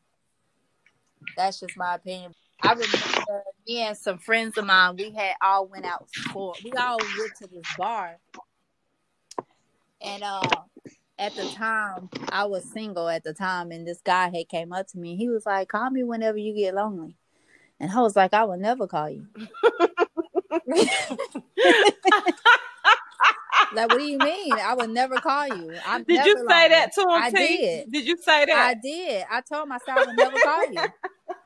that's just my opinion. I remember me and some friends of mine, we had all went out for we all went to this bar. And uh at the time I was single at the time and this guy had came up to me. He was like, Call me whenever you get lonely. And I was like, I will never call you. Like, what do you mean? I would never call you. I'm Did never you say lonely. that to him? I T? did. Did you say that? I did. I told myself I would never call you.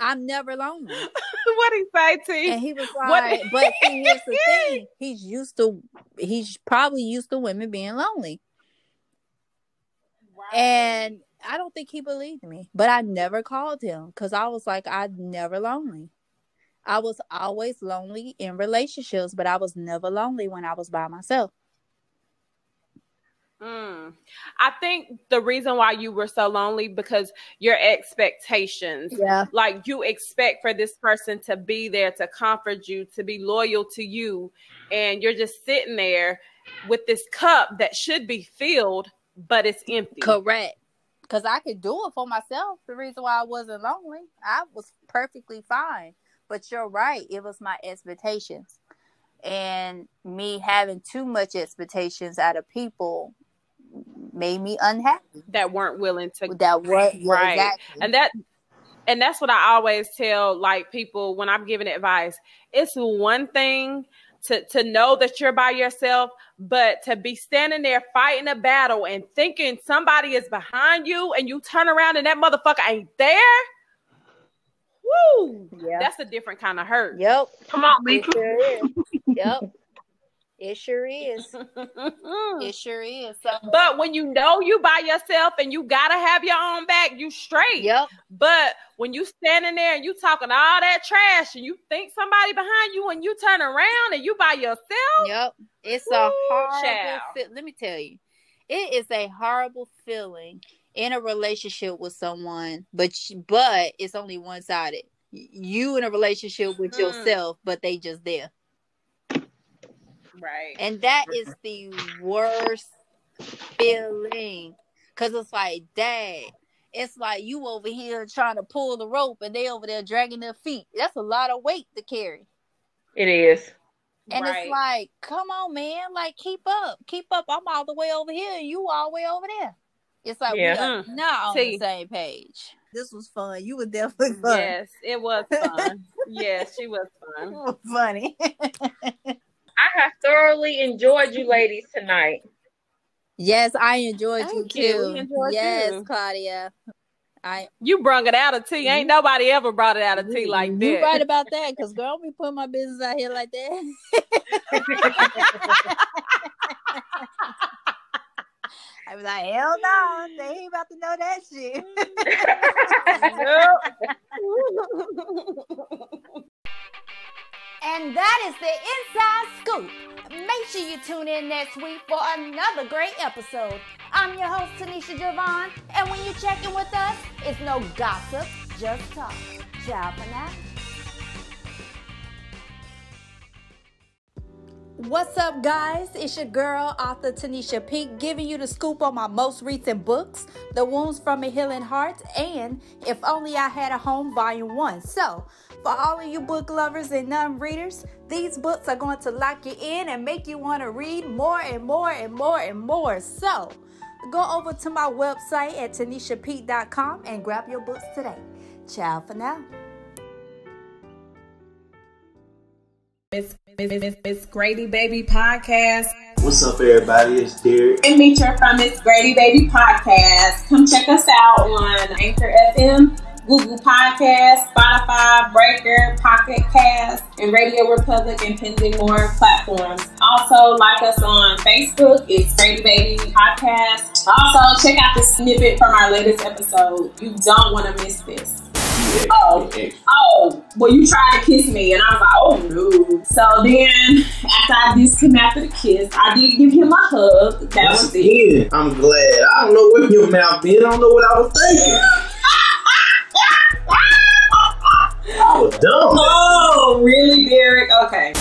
I'm never lonely. what he say, T? And he was What- like, but see, here's the thing. He's used to he's probably used to women being lonely. And I don't think he believed me. But I never called him because I was like, I'm never lonely. I was always lonely in relationships, but I was never lonely when I was by myself. Mm. I think the reason why you were so lonely because your expectations. Yeah. Like you expect for this person to be there to comfort you, to be loyal to you, and you're just sitting there with this cup that should be filled, but it's empty. Correct. Because I could do it for myself. The reason why I wasn't lonely, I was perfectly fine. But you're right. It was my expectations. And me having too much expectations out of people made me unhappy. That weren't willing to That was Right. Exactly. and that and that's what I always tell like people when I'm giving advice. It's one thing to to know that you're by yourself, but to be standing there fighting a battle and thinking somebody is behind you and you turn around and that motherfucker ain't there. Woo! yeah. That's a different kind of hurt. Yep. Come on, It Mika. sure yep. It sure is. It sure is. So, but when you know you by yourself and you gotta have your own back, you straight. yep. But when you standing there and you talking all that trash and you think somebody behind you and you turn around and you by yourself, Yep. It's a horrible fe- let me tell you. It is a horrible feeling in a relationship with someone, but but it's only one sided. You in a relationship with Mm. yourself, but they just there. Right? And that is the worst feeling. Cause it's like, dad, it's like you over here trying to pull the rope and they over there dragging their feet. That's a lot of weight to carry. It is. And Right. it's like, come on, man, like keep up, keep up. I'm all the way over here, and you all the way over there. It's like Yeah. we are Mm. not on See. the same page. This was fun. You were definitely fun. Yes, it was fun. yes, she was fun. funny. I have thoroughly enjoyed you ladies tonight. yes, I enjoyed Thank you you. too. We enjoyed yes, you. Claudia. I You brung it out of tea. Ain't mm-hmm. nobody ever brought it out of tea like you that. right about that, because girl, we put my business out here like that. I was like, hell no, they ain't about to know that shit. And that is the inside scoop. Make sure you tune in next week for another great episode. I'm your host, Tenisha Javon, and when you're checking with us, it's no gossip, just talk. Ciao for now. What's up, guys? It's your girl, author Tenisha Peak, giving you the scoop on my most recent books, The Wounds from a Healing Heart, and If Only I Had a Home, Volume 1. So, for all of you book lovers and non readers, these books are going to lock you in and make you want to read more and more and more and more. So, go over to my website at tanishapeak.com and grab your books today. Ciao for now. Miss Miss Miss Miss Grady Baby Podcast. What's up, everybody? It's Derek. and Mitra from Miss Grady Baby Podcast. Come check us out on Anchor FM, Google Podcast, Spotify, Breaker, Pocket Cast, and Radio Republic and pending more platforms. Also, like us on Facebook. It's Grady Baby Podcast. Also, check out the snippet from our latest episode. You don't want to miss this. Oh. Oh, well, you tried to kiss me, and I was like, oh no. So then, after I dissed him after the kiss, I did give him a hug. That Once was it. again, I'm glad. I don't know where your mouth been. I don't know what I was thinking. Was dumb. Oh, really, Derek? Okay.